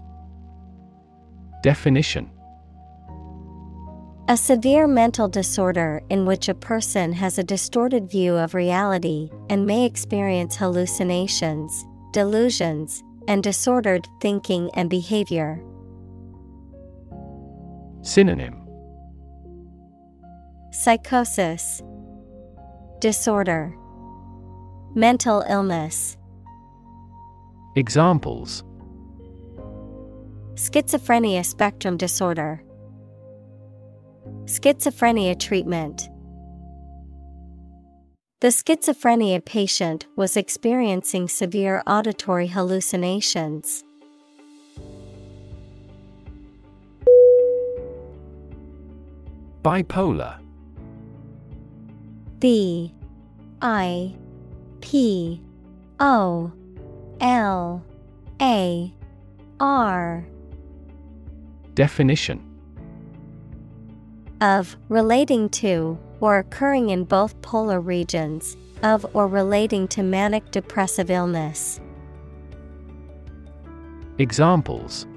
Definition. A severe mental disorder in which a person has a distorted view of reality and may experience hallucinations, delusions, and disordered thinking and behavior. Synonym. Psychosis, Disorder, Mental illness. Examples Schizophrenia spectrum disorder, Schizophrenia treatment. The schizophrenia patient was experiencing severe auditory hallucinations. Bipolar B I P O L A R Definition of relating to or occurring in both polar regions of or relating to manic depressive illness. Examples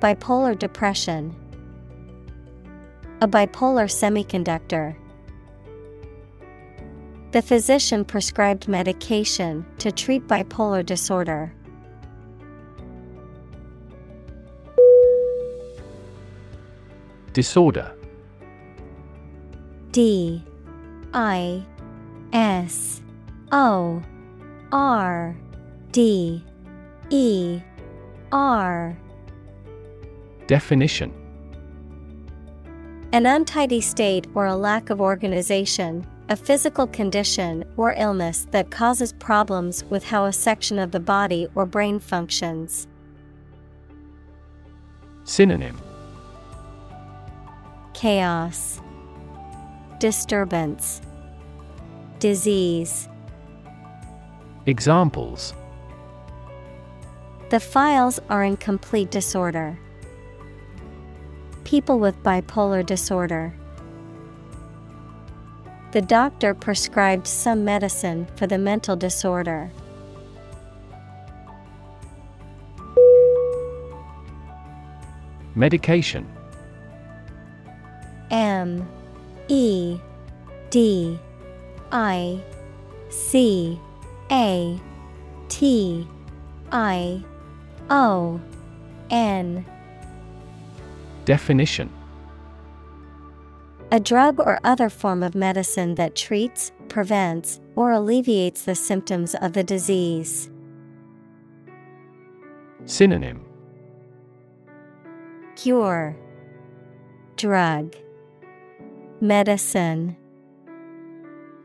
Bipolar depression. A bipolar semiconductor. The physician prescribed medication to treat bipolar disorder. Disorder. D. I. S. O. R. D. E. R. Definition. An untidy state or a lack of organization, a physical condition or illness that causes problems with how a section of the body or brain functions. Synonym Chaos, Disturbance, Disease. Examples The files are in complete disorder. People with bipolar disorder. The doctor prescribed some medicine for the mental disorder. Medication. M E D I C A T I O N. Definition A drug or other form of medicine that treats, prevents, or alleviates the symptoms of the disease. Synonym. Cure. Drug. Medicine.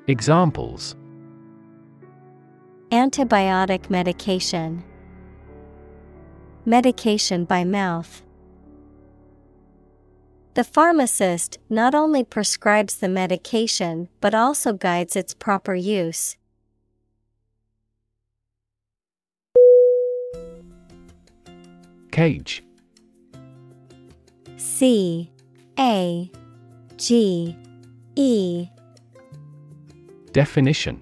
Examples. Antibiotic medication. Medication by mouth The pharmacist not only prescribes the medication but also guides its proper use. Cage C A G E Definition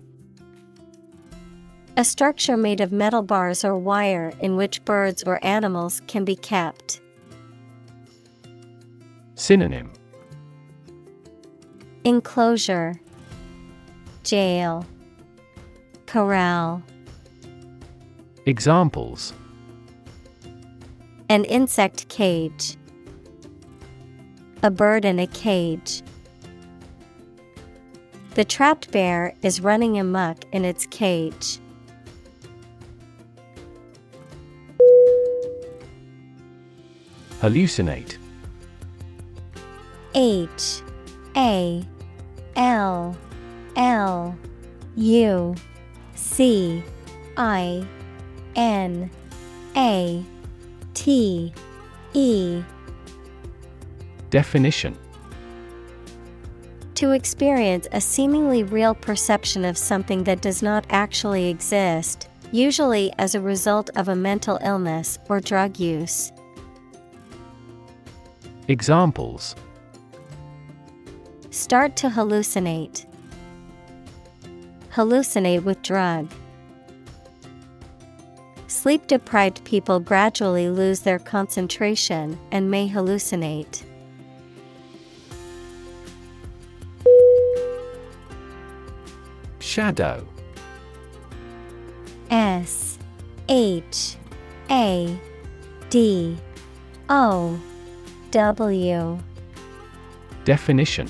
A structure made of metal bars or wire in which birds or animals can be kept. Synonym. Enclosure. Jail. Corral. Examples. An insect cage. A bird in a cage. The trapped bear is running amok in its cage. Hallucinate H A L L U C I N A T E. Definition. To experience a seemingly real perception of something that does not actually exist, usually as a result of a mental illness or drug use. Examples Start to hallucinate. Hallucinate with drug. Sleep deprived people gradually lose their concentration and may hallucinate. Shadow S H A D O W Definition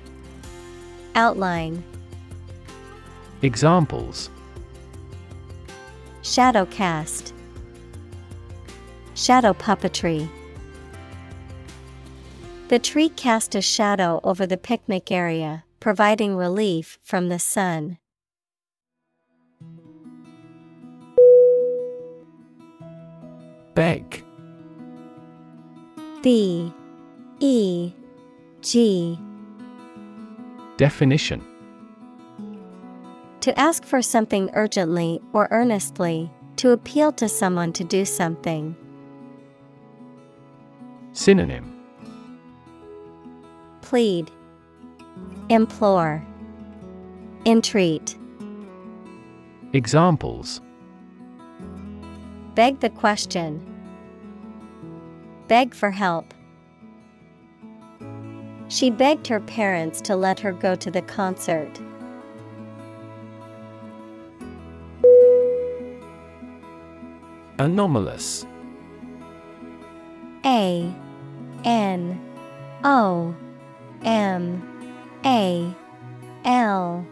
Outline, Examples Shadow cast, Shadow puppetry. The tree cast a shadow over the picnic area, providing relief from the sun. Beg B E G Definition To ask for something urgently or earnestly, to appeal to someone to do something. Synonym Plead, Implore, Entreat. Examples Beg the question. Beg for help. She begged her parents to let her go to the concert. Anomalous. A N O M A L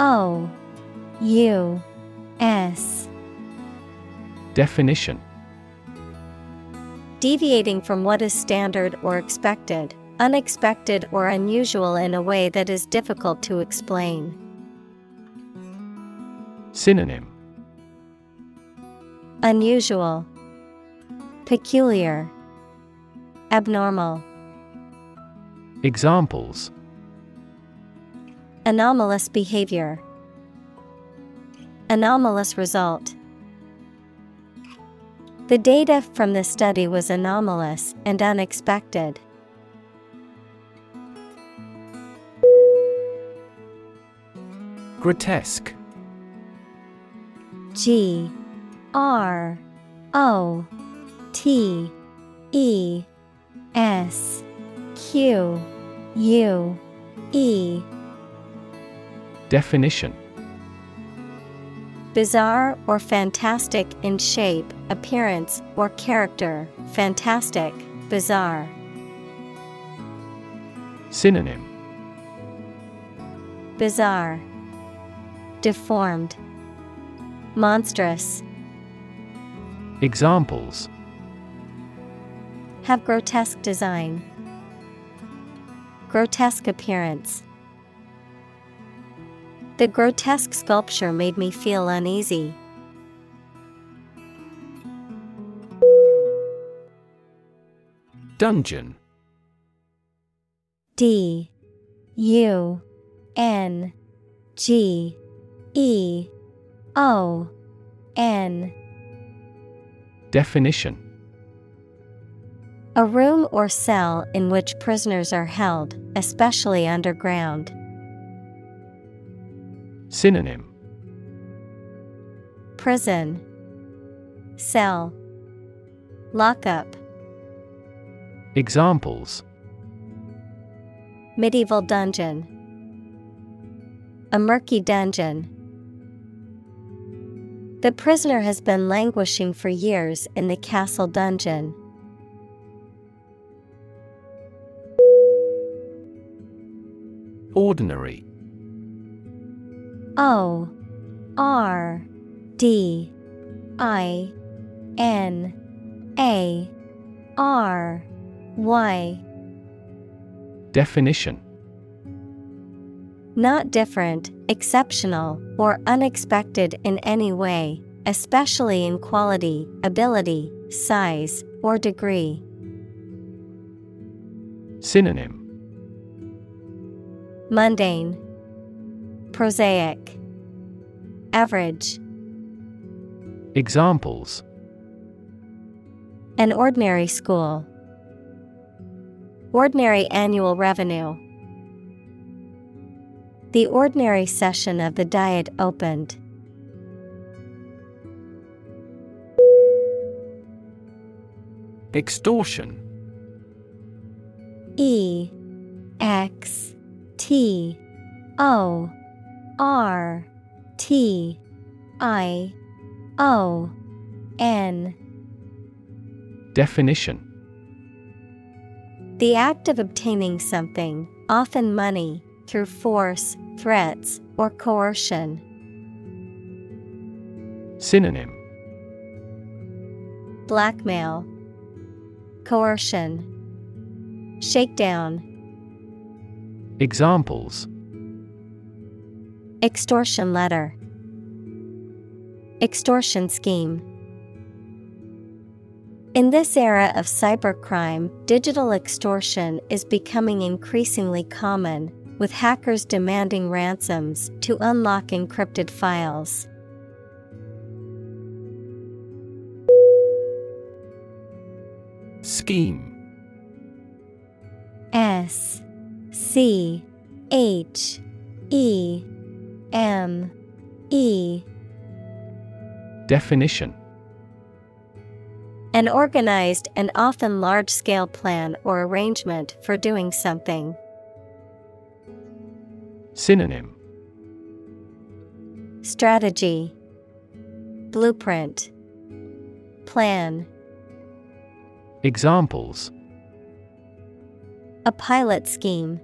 O U S. Definition. Deviating from what is standard or expected, unexpected or unusual in a way that is difficult to explain. Synonym Unusual, Peculiar, Abnormal. Examples Anomalous behavior. Anomalous result. The data from the study was anomalous and unexpected. Grotesque. G R O T E S Q U E. Definition. Bizarre or fantastic in shape, appearance, or character. Fantastic, bizarre. Synonym. Bizarre, Deformed, Monstrous. Examples Have grotesque design, Grotesque appearance. The grotesque sculpture made me feel uneasy. Dungeon D U N G E O N. Definition. A room or cell in which prisoners are held, especially underground. Synonym. Prison. Cell. Lockup. Examples. Medieval dungeon. A murky dungeon. The prisoner has been languishing for years in the castle dungeon. Ordinary. O R D I N A R Y. Definition Not different, exceptional, or unexpected in any way, especially in quality, ability, size, or degree. Synonym Mundane, Prosaic, Average. Examples An ordinary school. Ordinary annual revenue. The ordinary session of the Diet opened. Extortion. E X T O R T I O N. Definition. The act of obtaining something, often money, through force, threats, or coercion. Synonym. Blackmail, Coercion, Shakedown, Examples. Extortion letter, Extortion scheme. In this era of cybercrime, digital extortion is becoming increasingly common, with hackers demanding ransoms to unlock encrypted files. Scheme S C H E M E Definition An organized and often large scale plan or arrangement for doing something. Synonym Strategy Blueprint Plan Examples A pilot scheme.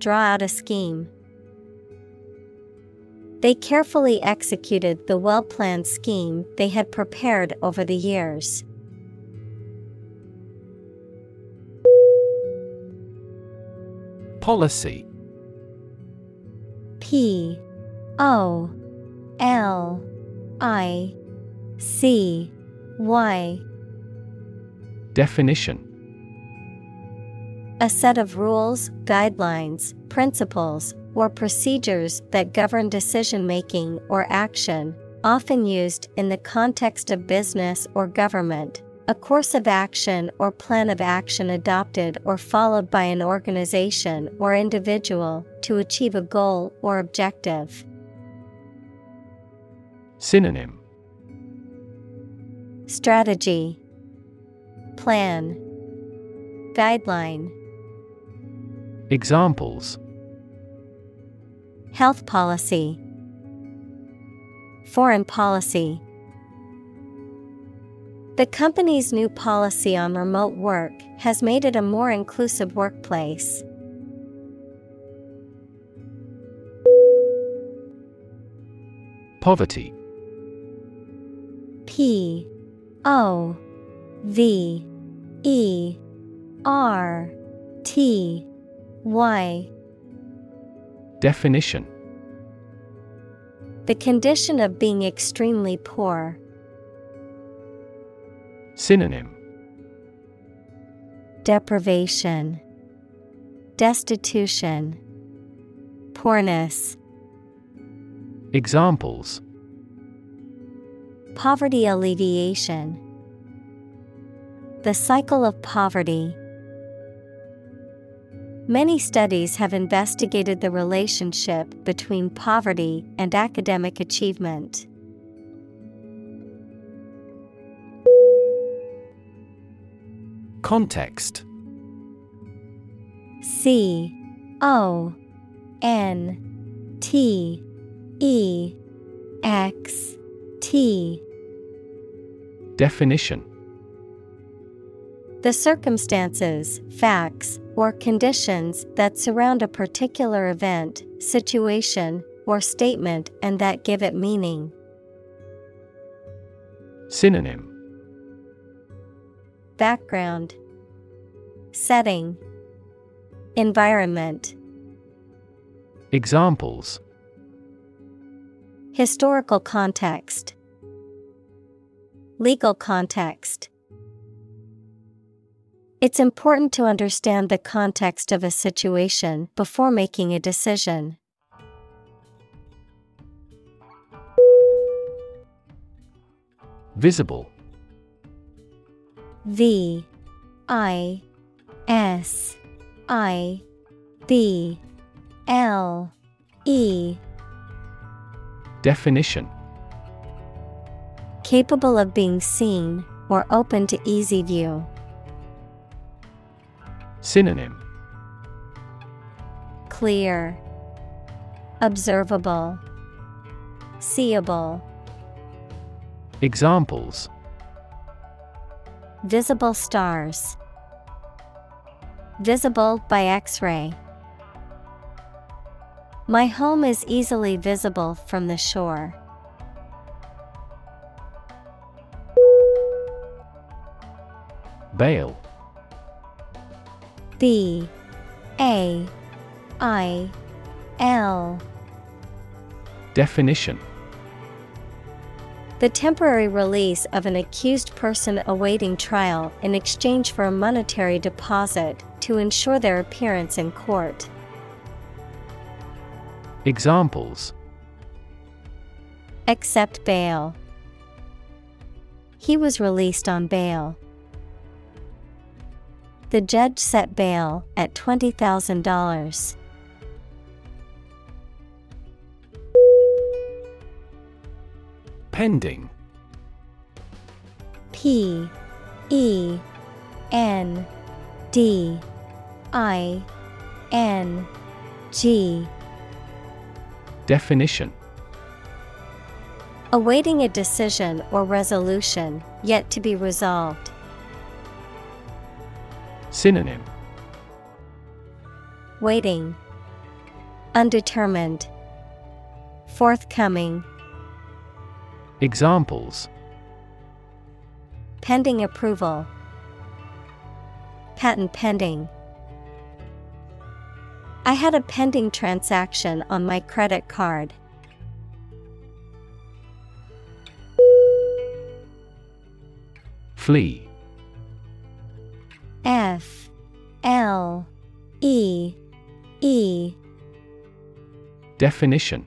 Draw out a scheme. They carefully executed the well planned scheme they had prepared over the years. Policy P O L I C Y Definition A set of rules, guidelines, principles, or procedures that govern decision making or action, often used in the context of business or government. A course of action or plan of action adopted or followed by an organization or individual to achieve a goal or objective. Synonym. Strategy. Plan. Guideline. Examples. Health policy. Foreign policy The company's new policy on remote work has made it a more inclusive workplace. Poverty P O V E R T Y Definition The condition of being extremely poor. Synonym Deprivation, Destitution, Poorness. Examples Poverty alleviation. The cycle of poverty. Many studies have investigated the relationship between poverty and academic achievement. Context. C O N T E X T. Definition. The circumstances, facts, or conditions that surround a particular event, situation, or statement and that give it meaning. Synonym Background Setting Environment Examples. Historical context Legal context. It's important to understand the context of a situation before making a decision. Visible V I S I B L E. Definition. Capable of being seen or open to easy view. Synonym. Clear, Observable, Seeable. Examples Visible stars. Visible by X ray. My home is easily visible from the shore. Bail B A I L Definition The temporary release of an accused person awaiting trial in exchange for a monetary deposit to ensure their appearance in court. Examples Accept bail. He was released on bail. The judge set bail at $20,000. Pending P E N D I N G Definition Awaiting a decision or resolution, yet to be resolved. Synonym Waiting. Undetermined. Forthcoming. Examples. Pending approval. Patent pending. I had a pending transaction on my credit card. Flee. F. L. E. E. Definition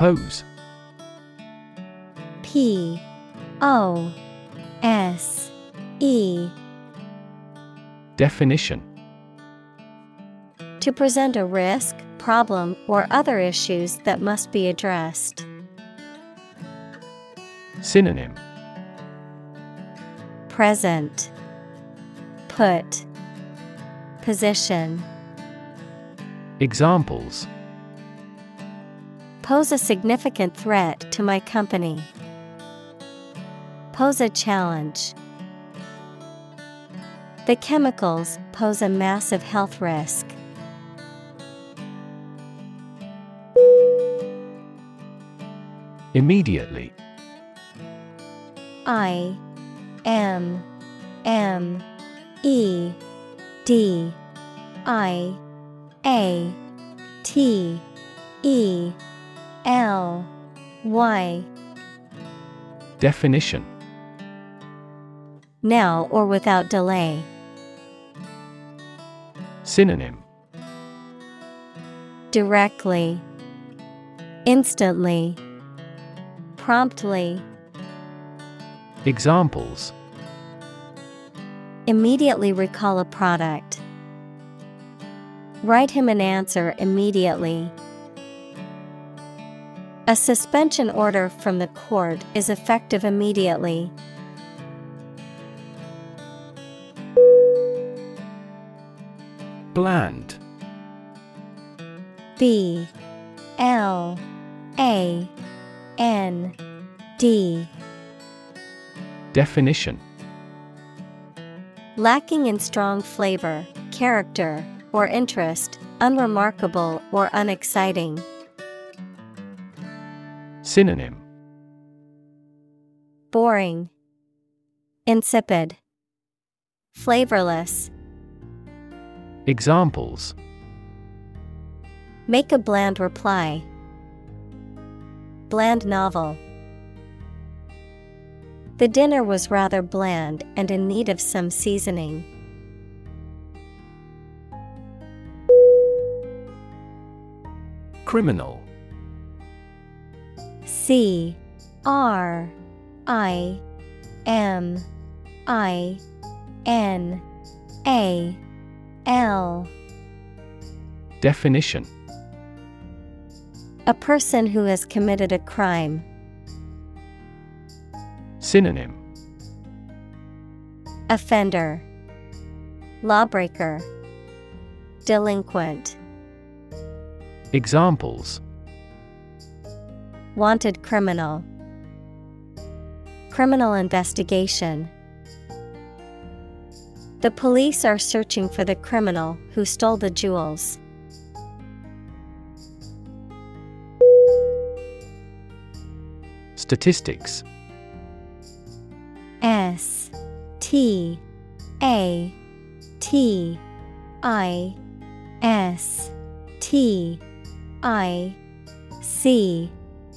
Pose P O S E. Definition. To present a risk, problem, or other issues that must be addressed. Synonym. Present. Put. Position. Examples Pose a significant threat to my company. Pose a challenge. The chemicals pose a massive health risk. Immediately I M M E D I A T E L Y Definition now or without delay. Synonym Directly, Instantly, Promptly. Examples Immediately recall a product. Write him an answer immediately. A suspension order from the court is effective immediately. Bland. B. L. A. N. D. Definition. Lacking in strong flavor, character, or interest, unremarkable or unexciting. Synonym Boring, Insipid, Flavorless. Examples Make a bland reply. Bland novel. The dinner was rather bland and in need of some seasoning. Criminal C R I M I N A L. Definition. A person who has committed a crime. Synonym. Offender. Lawbreaker. Delinquent. Examples Wanted criminal. Criminal investigation. The police are searching for the criminal who stole the jewels. Statistics. S T A T I S T I C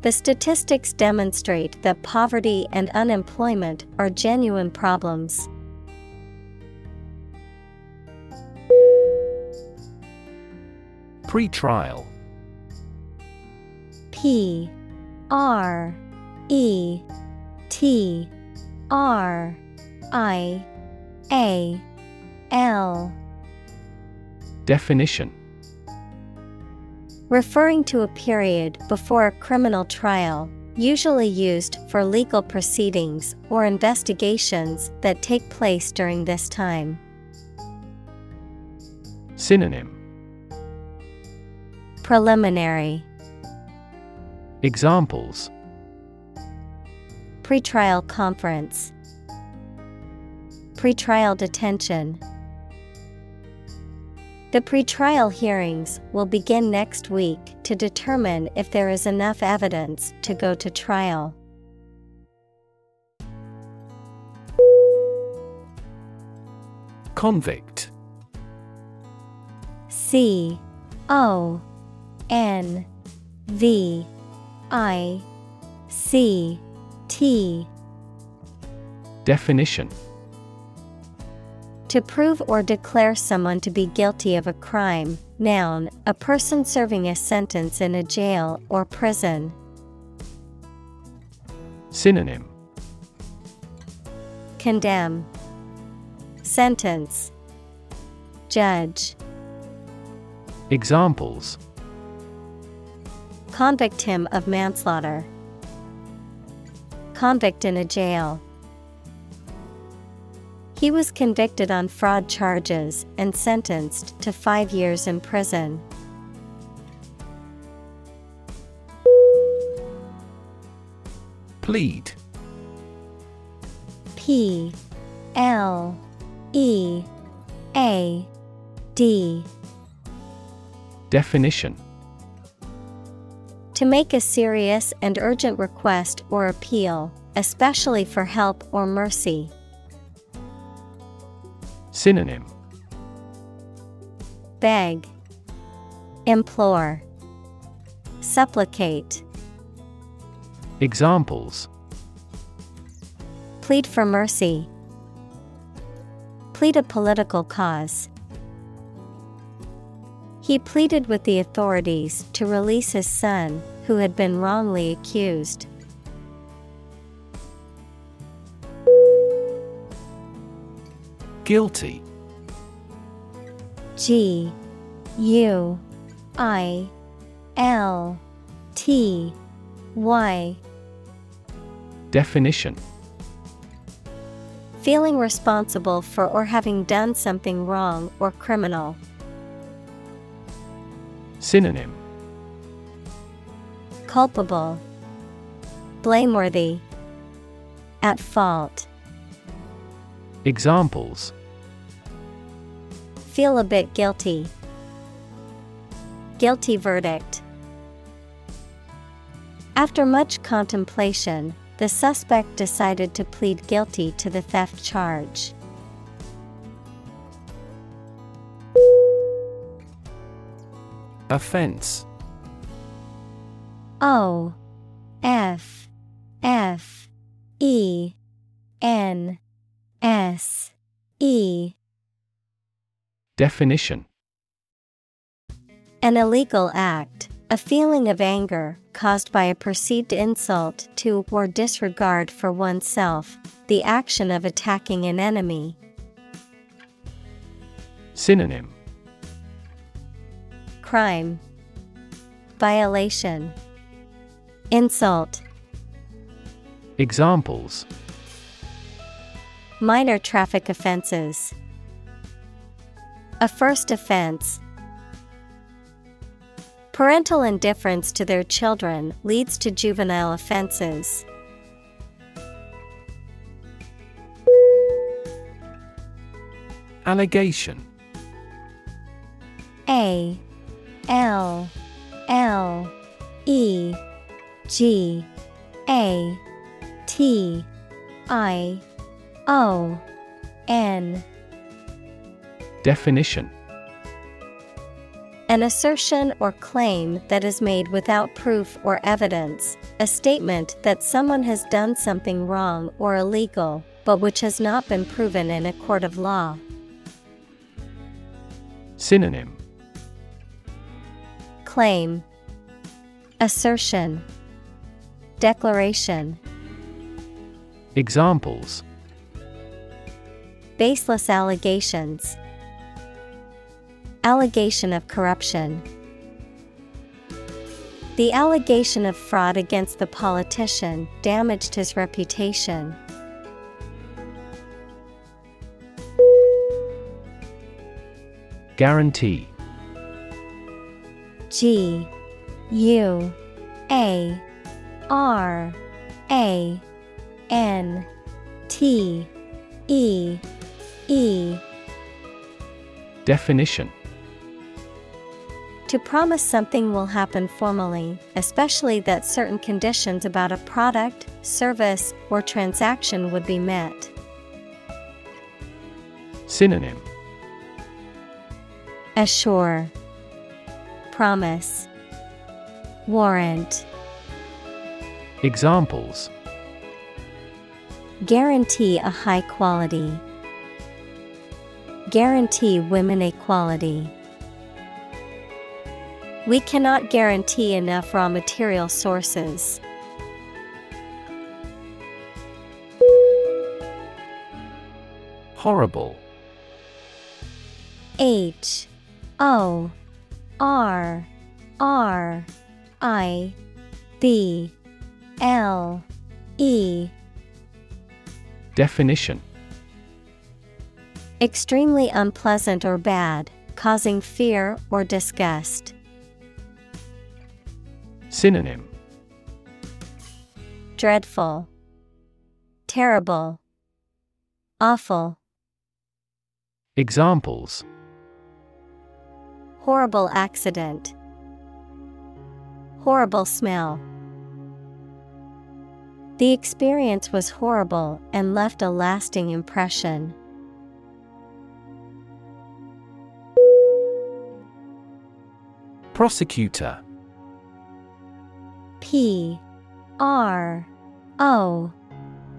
The statistics demonstrate that poverty and unemployment are genuine problems. Pre-trial. P R E T R I A L. Definition Referring to a period before a criminal trial, usually used for legal proceedings or investigations that take place during this time. Synonym. Preliminary. Examples. Pretrial conference. Pretrial detention The pretrial hearings will begin next week to determine if there is enough evidence to go to trial. Convict. C O N V I C T. Definition To prove or declare someone to be guilty of a crime, noun, a person serving a sentence in a jail or prison. Synonym Condemn, Sentence, Judge. Examples Convict him of manslaughter. Convict in a jail. He was convicted on fraud charges and sentenced to five years in prison. Plead P L E A D Definition To make a serious and urgent request or appeal, especially for help or mercy. Synonym Beg, Implore, Supplicate. Examples Plead for mercy. Plead a political cause. He pleaded with the authorities to release his son, who had been wrongly accused. Guilty. G U I L T Y. Definition. Feeling responsible for or having done something wrong or criminal. Synonym. Culpable, Blameworthy, At fault. Examples Feel a bit guilty. Guilty verdict. After much contemplation, the suspect decided to plead guilty to the theft charge. Offense O F F E N S E Definition. An illegal act, a feeling of anger caused by a perceived insult to or disregard for oneself, the action of attacking an enemy. Synonym. Crime, Violation, Insult, Examples. Minor traffic offenses. A first offense. Parental indifference to their children leads to juvenile offenses. Allegation A L L E G A T I O N Definition An assertion or claim that is made without proof or evidence, a statement that someone has done something wrong or illegal, but which has not been proven in a court of law. Synonym Claim, Assertion, Declaration. Examples Baseless allegations. Allegation of corruption. The allegation of fraud against the politician damaged his reputation. Guarantee G U A R A N T E E Definition To promise something will happen formally, especially that certain conditions about a product, service, or transaction would be met. Synonym Assure, Promise, Warrant, Examples Guarantee a high quality. Guarantee women equality. We cannot guarantee enough raw material sources. Horrible H O R R I B L E Definition Extremely unpleasant or bad, causing fear or disgust. Synonym Dreadful, Terrible, Awful. Examples Horrible accident. Horrible smell. The experience was horrible and left a lasting impression. Prosecutor P R O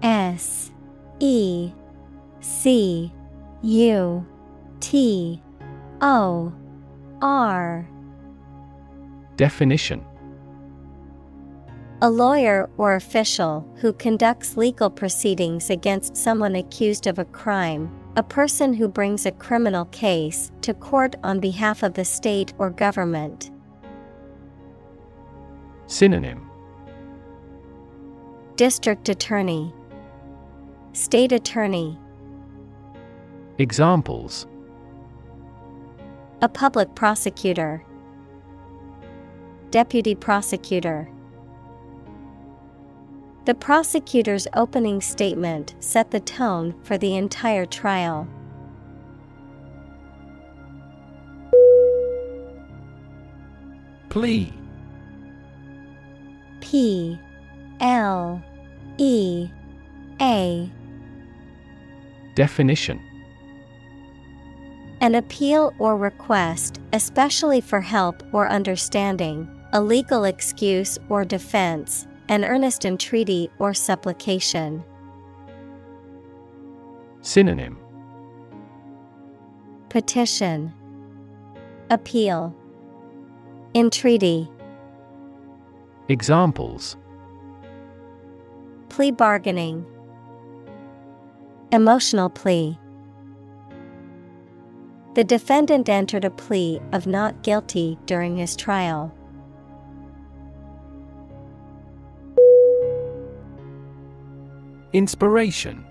S E C U T O R Definition A lawyer or official who conducts legal proceedings against someone accused of a crime, a person who brings a criminal case to court on behalf of the state or government. Synonym. District Attorney, State Attorney, Examples. A public prosecutor, Deputy Prosecutor. The prosecutor's opening statement set the tone for the entire trial. Plea P L E A. Definition. An appeal or request, especially for help or understanding, a legal excuse or defense, an earnest entreaty or supplication. Synonym. Petition. Appeal. Entreaty Examples. Plea bargaining. Emotional plea. The defendant entered a plea of not guilty during his trial. Inspiration.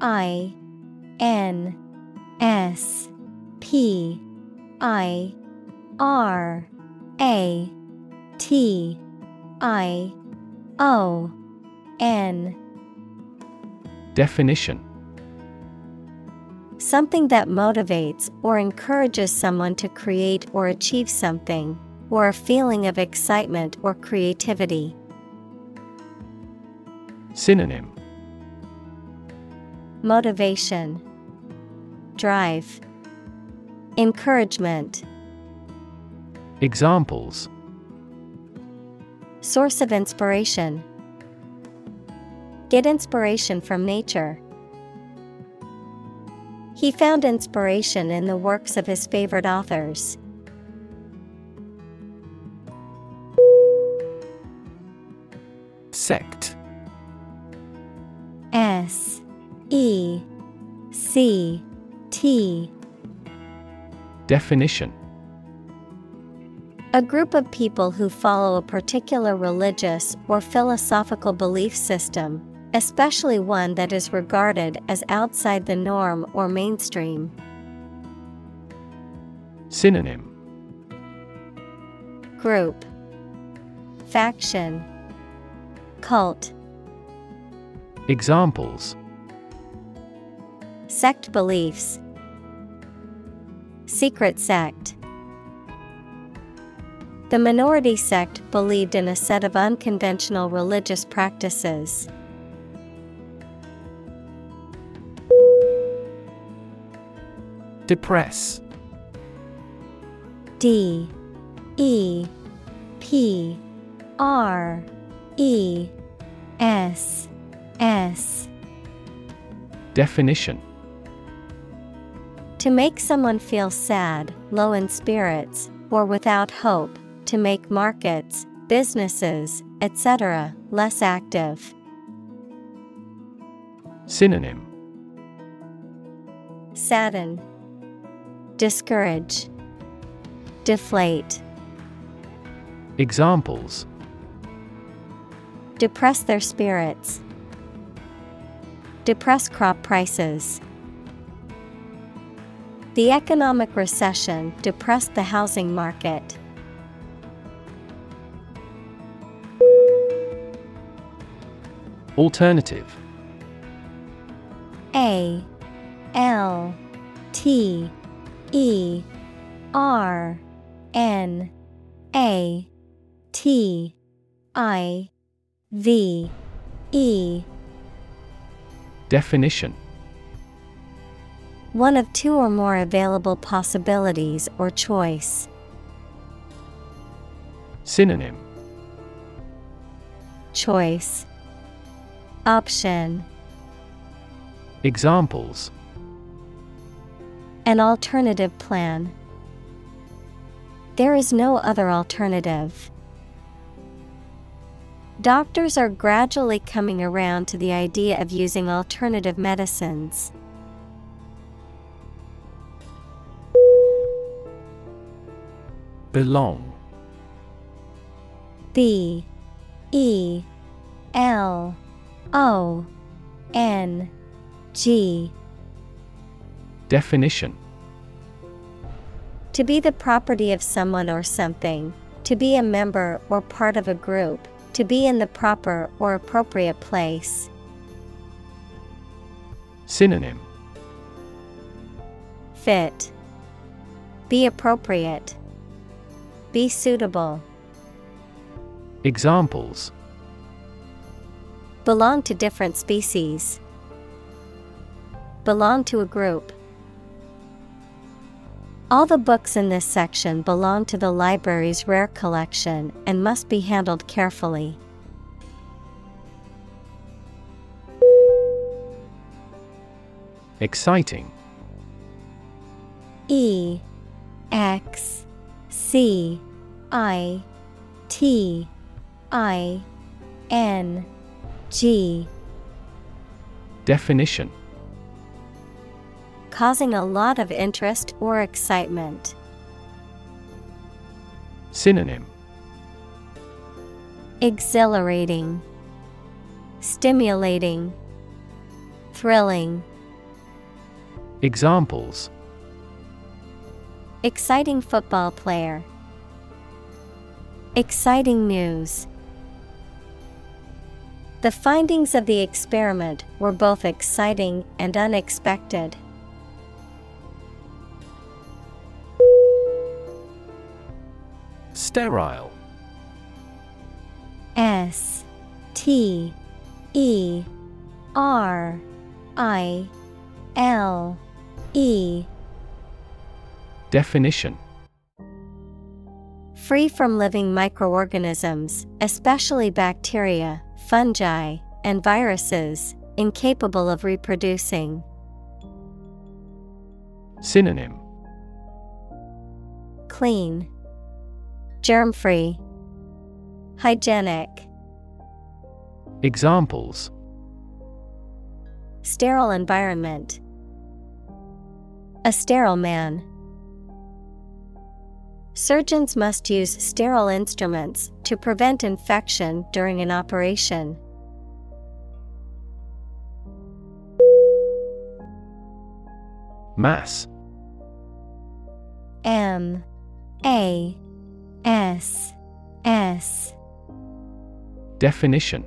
I N S P I R A T I O N. Definition. Something that motivates or encourages someone to create or achieve something, or a feeling of excitement or creativity. Synonym. Motivation, Drive, Encouragement. Examples Source of inspiration. Get inspiration from nature. He found inspiration in the works of his favorite authors. Sect S E C T Definition A group of people who follow a particular religious or philosophical belief system, especially one that is regarded as outside the norm or mainstream. Synonym. Group. Faction. Cult. Examples. Sect beliefs. Secret sect The minority sect believed in a set of unconventional religious practices. Depress. D. E. P. R. E. S. S. Definition. To make someone feel sad, low in spirits, or without hope, to make markets, businesses, etc., less active. Synonym Sadden, Discourage, Deflate, Examples Depress their spirits, Depress crop prices. The economic recession depressed the housing market. Alternative. A L T E R N A T I V E. Definition. One of two or more available possibilities or choice. Synonym. Choice Option Examples An alternative plan. There is no other alternative. Doctors are gradually coming around to the idea of using alternative medicines. Belong B E L O N G Definition To be the property of someone or something, to be a member or part of a group, to be in the proper or appropriate place. Synonym Fit. Be appropriate. Be suitable. Examples Belong to different species. Belong to a group. All the books in this section belong to the library's rare collection and must be handled carefully. Exciting E X C I T I N G Definition Causing a lot of interest or excitement. Synonym Exhilarating, Stimulating, Thrilling. Examples Exciting football player. Exciting news. The findings of the experiment were both exciting and unexpected. Sterile. S T E R I L E. Definition. Free from living microorganisms, especially bacteria, fungi, and viruses, incapable of reproducing. Synonym Clean, germ free, hygienic, Examples sterile environment. A sterile man. Surgeons must use sterile instruments to prevent infection during an operation. Mass. M. A. S. S. Definition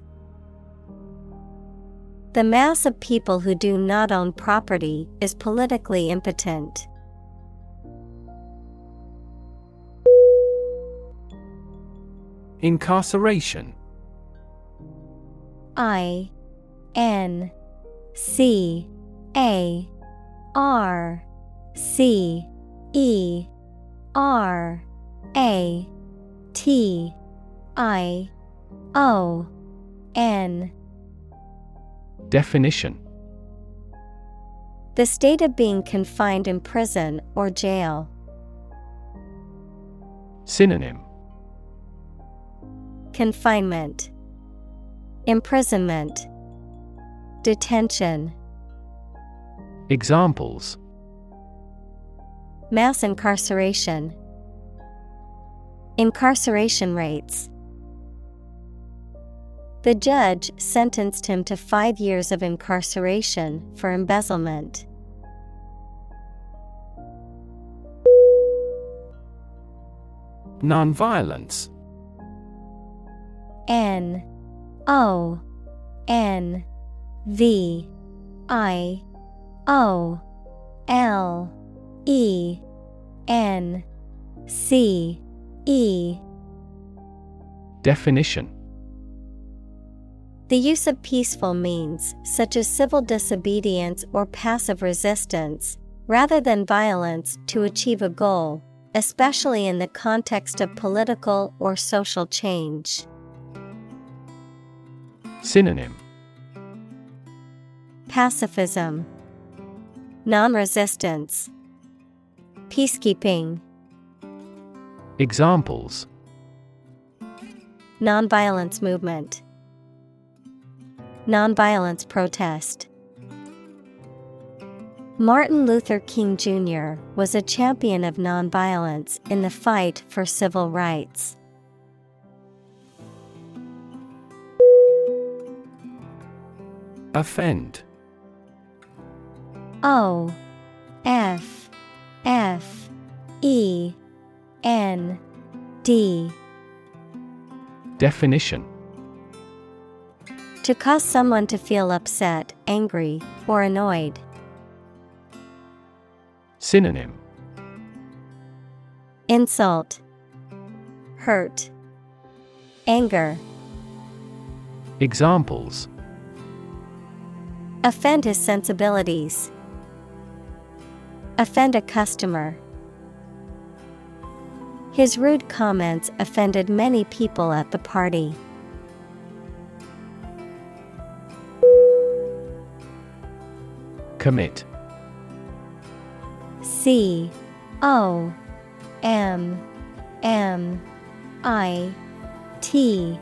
The mass of people who do not own property is politically impotent. Incarceration I N C A R C E R A T I O N Definition. The state of being confined in prison or jail. Synonym. Confinement, Imprisonment, Detention, Examples. Mass incarceration, Incarceration rates. The judge sentenced him to five years of incarceration for embezzlement. Nonviolence. N O N V I O L E N C E. Definition The use of peaceful means, such as civil disobedience or passive resistance, rather than violence to achieve a goal, especially in the context of political or social change. Synonym. Pacifism, Non resistance, Peacekeeping, Examples. Nonviolence movement, Nonviolence protest. Martin Luther King Jr. was a champion of nonviolence in the fight for civil rights. Offend O F F E N D Definition To cause someone to feel upset, angry, or annoyed. Synonym Insult, Hurt, Anger. Examples Offend his sensibilities. Offend a customer. His rude comments offended many people at the party. Commit. C O M M I T.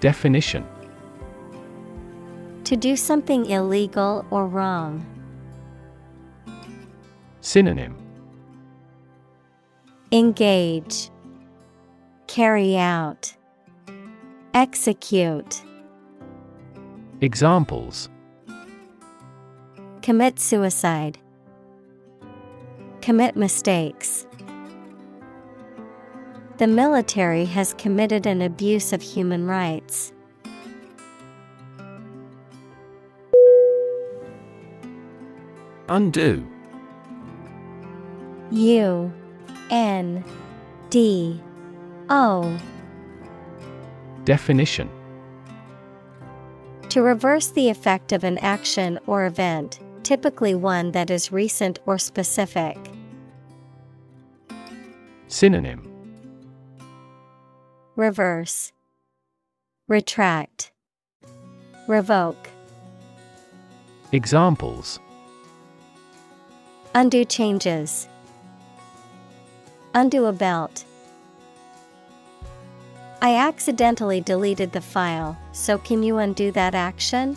Definition. To do something illegal or wrong. Synonym. Engage, Carry out, Execute, Examples Commit suicide, Commit mistakes. The military has committed an abuse of human rights. Undo U N D O Definition To reverse the effect of an action or event, typically one that is recent or specific. Synonym Reverse, Retract, Revoke. Examples Undo changes. Undo a belt. I accidentally deleted the file, so can you undo that action?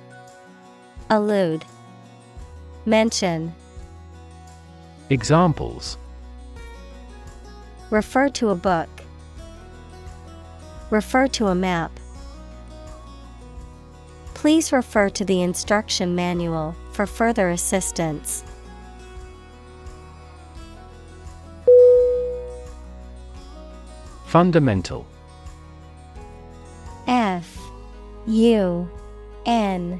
Allude, Mention, Examples. Refer to a book, Refer to a map. Please refer to the instruction manual for further assistance. Fundamental. F U N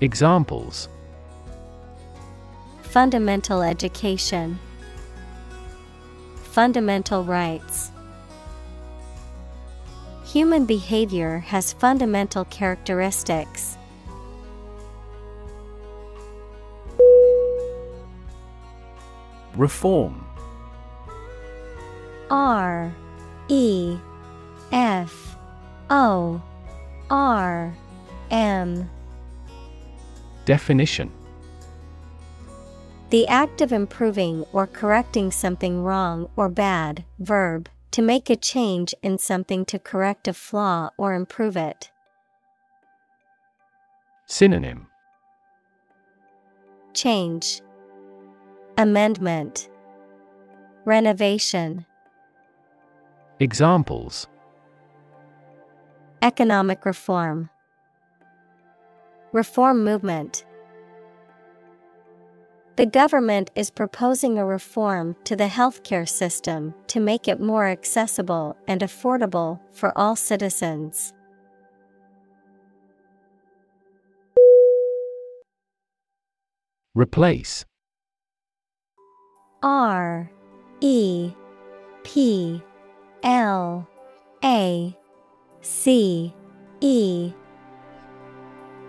Examples. Fundamental education. Fundamental rights. Human behavior has fundamental characteristics. Reform. R E F O R M Definition. The act of improving or correcting something wrong or bad, verb, to make a change in something to correct a flaw or improve it. Synonym. Change, Amendment, Renovation. Examples. Economic reform, Reform movement. The government is proposing a reform to the healthcare system to make it more accessible and affordable for all citizens. Replace R E P L A C E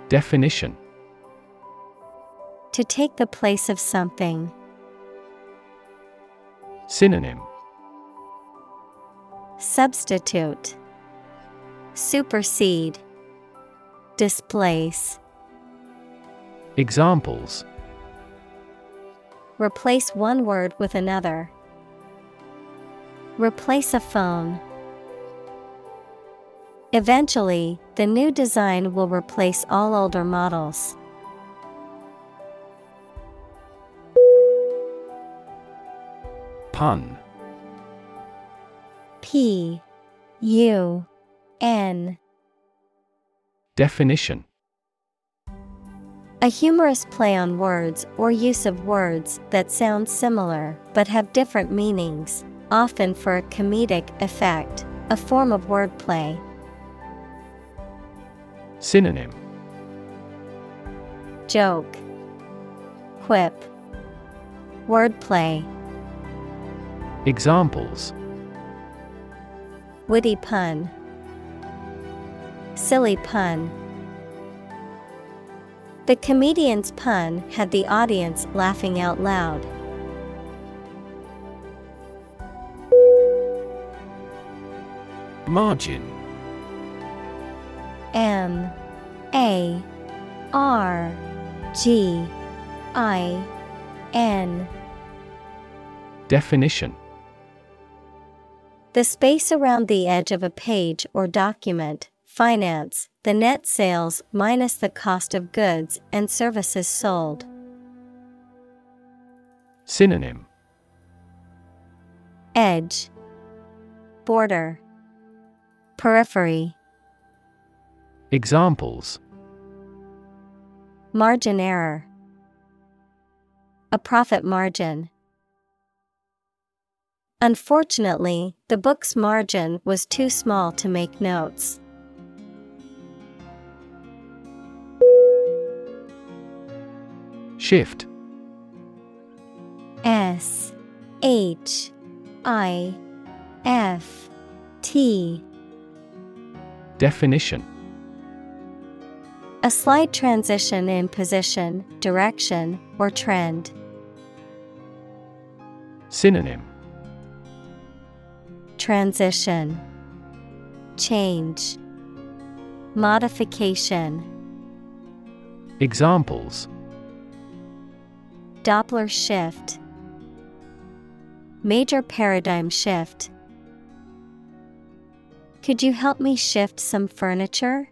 Definition To take the place of something. Synonym Substitute Supersede Displace Examples Replace one word with another. Replace a phone. Eventually, the new design will replace all older models. Pun. P. U. N. Definition. A humorous play on words or use of words that sound similar but have different meanings, often for a comedic effect, a form of wordplay. Synonym. Joke, Quip, Wordplay, Examples. Witty pun, Silly pun. The comedian's pun had the audience laughing out loud. Margin M A R G I N. Definition. The space around the edge of a page or document, finance, the net sales minus the cost of goods and services sold. Synonym. Edge, Border, Periphery. Examples Margin error. A profit margin. Unfortunately, the book's margin was too small to make notes. Shift S H I F T Definition A slight transition in position, direction, or trend. Synonym Transition Change Modification Examples Doppler shift Major paradigm shift. Could you help me shift some furniture?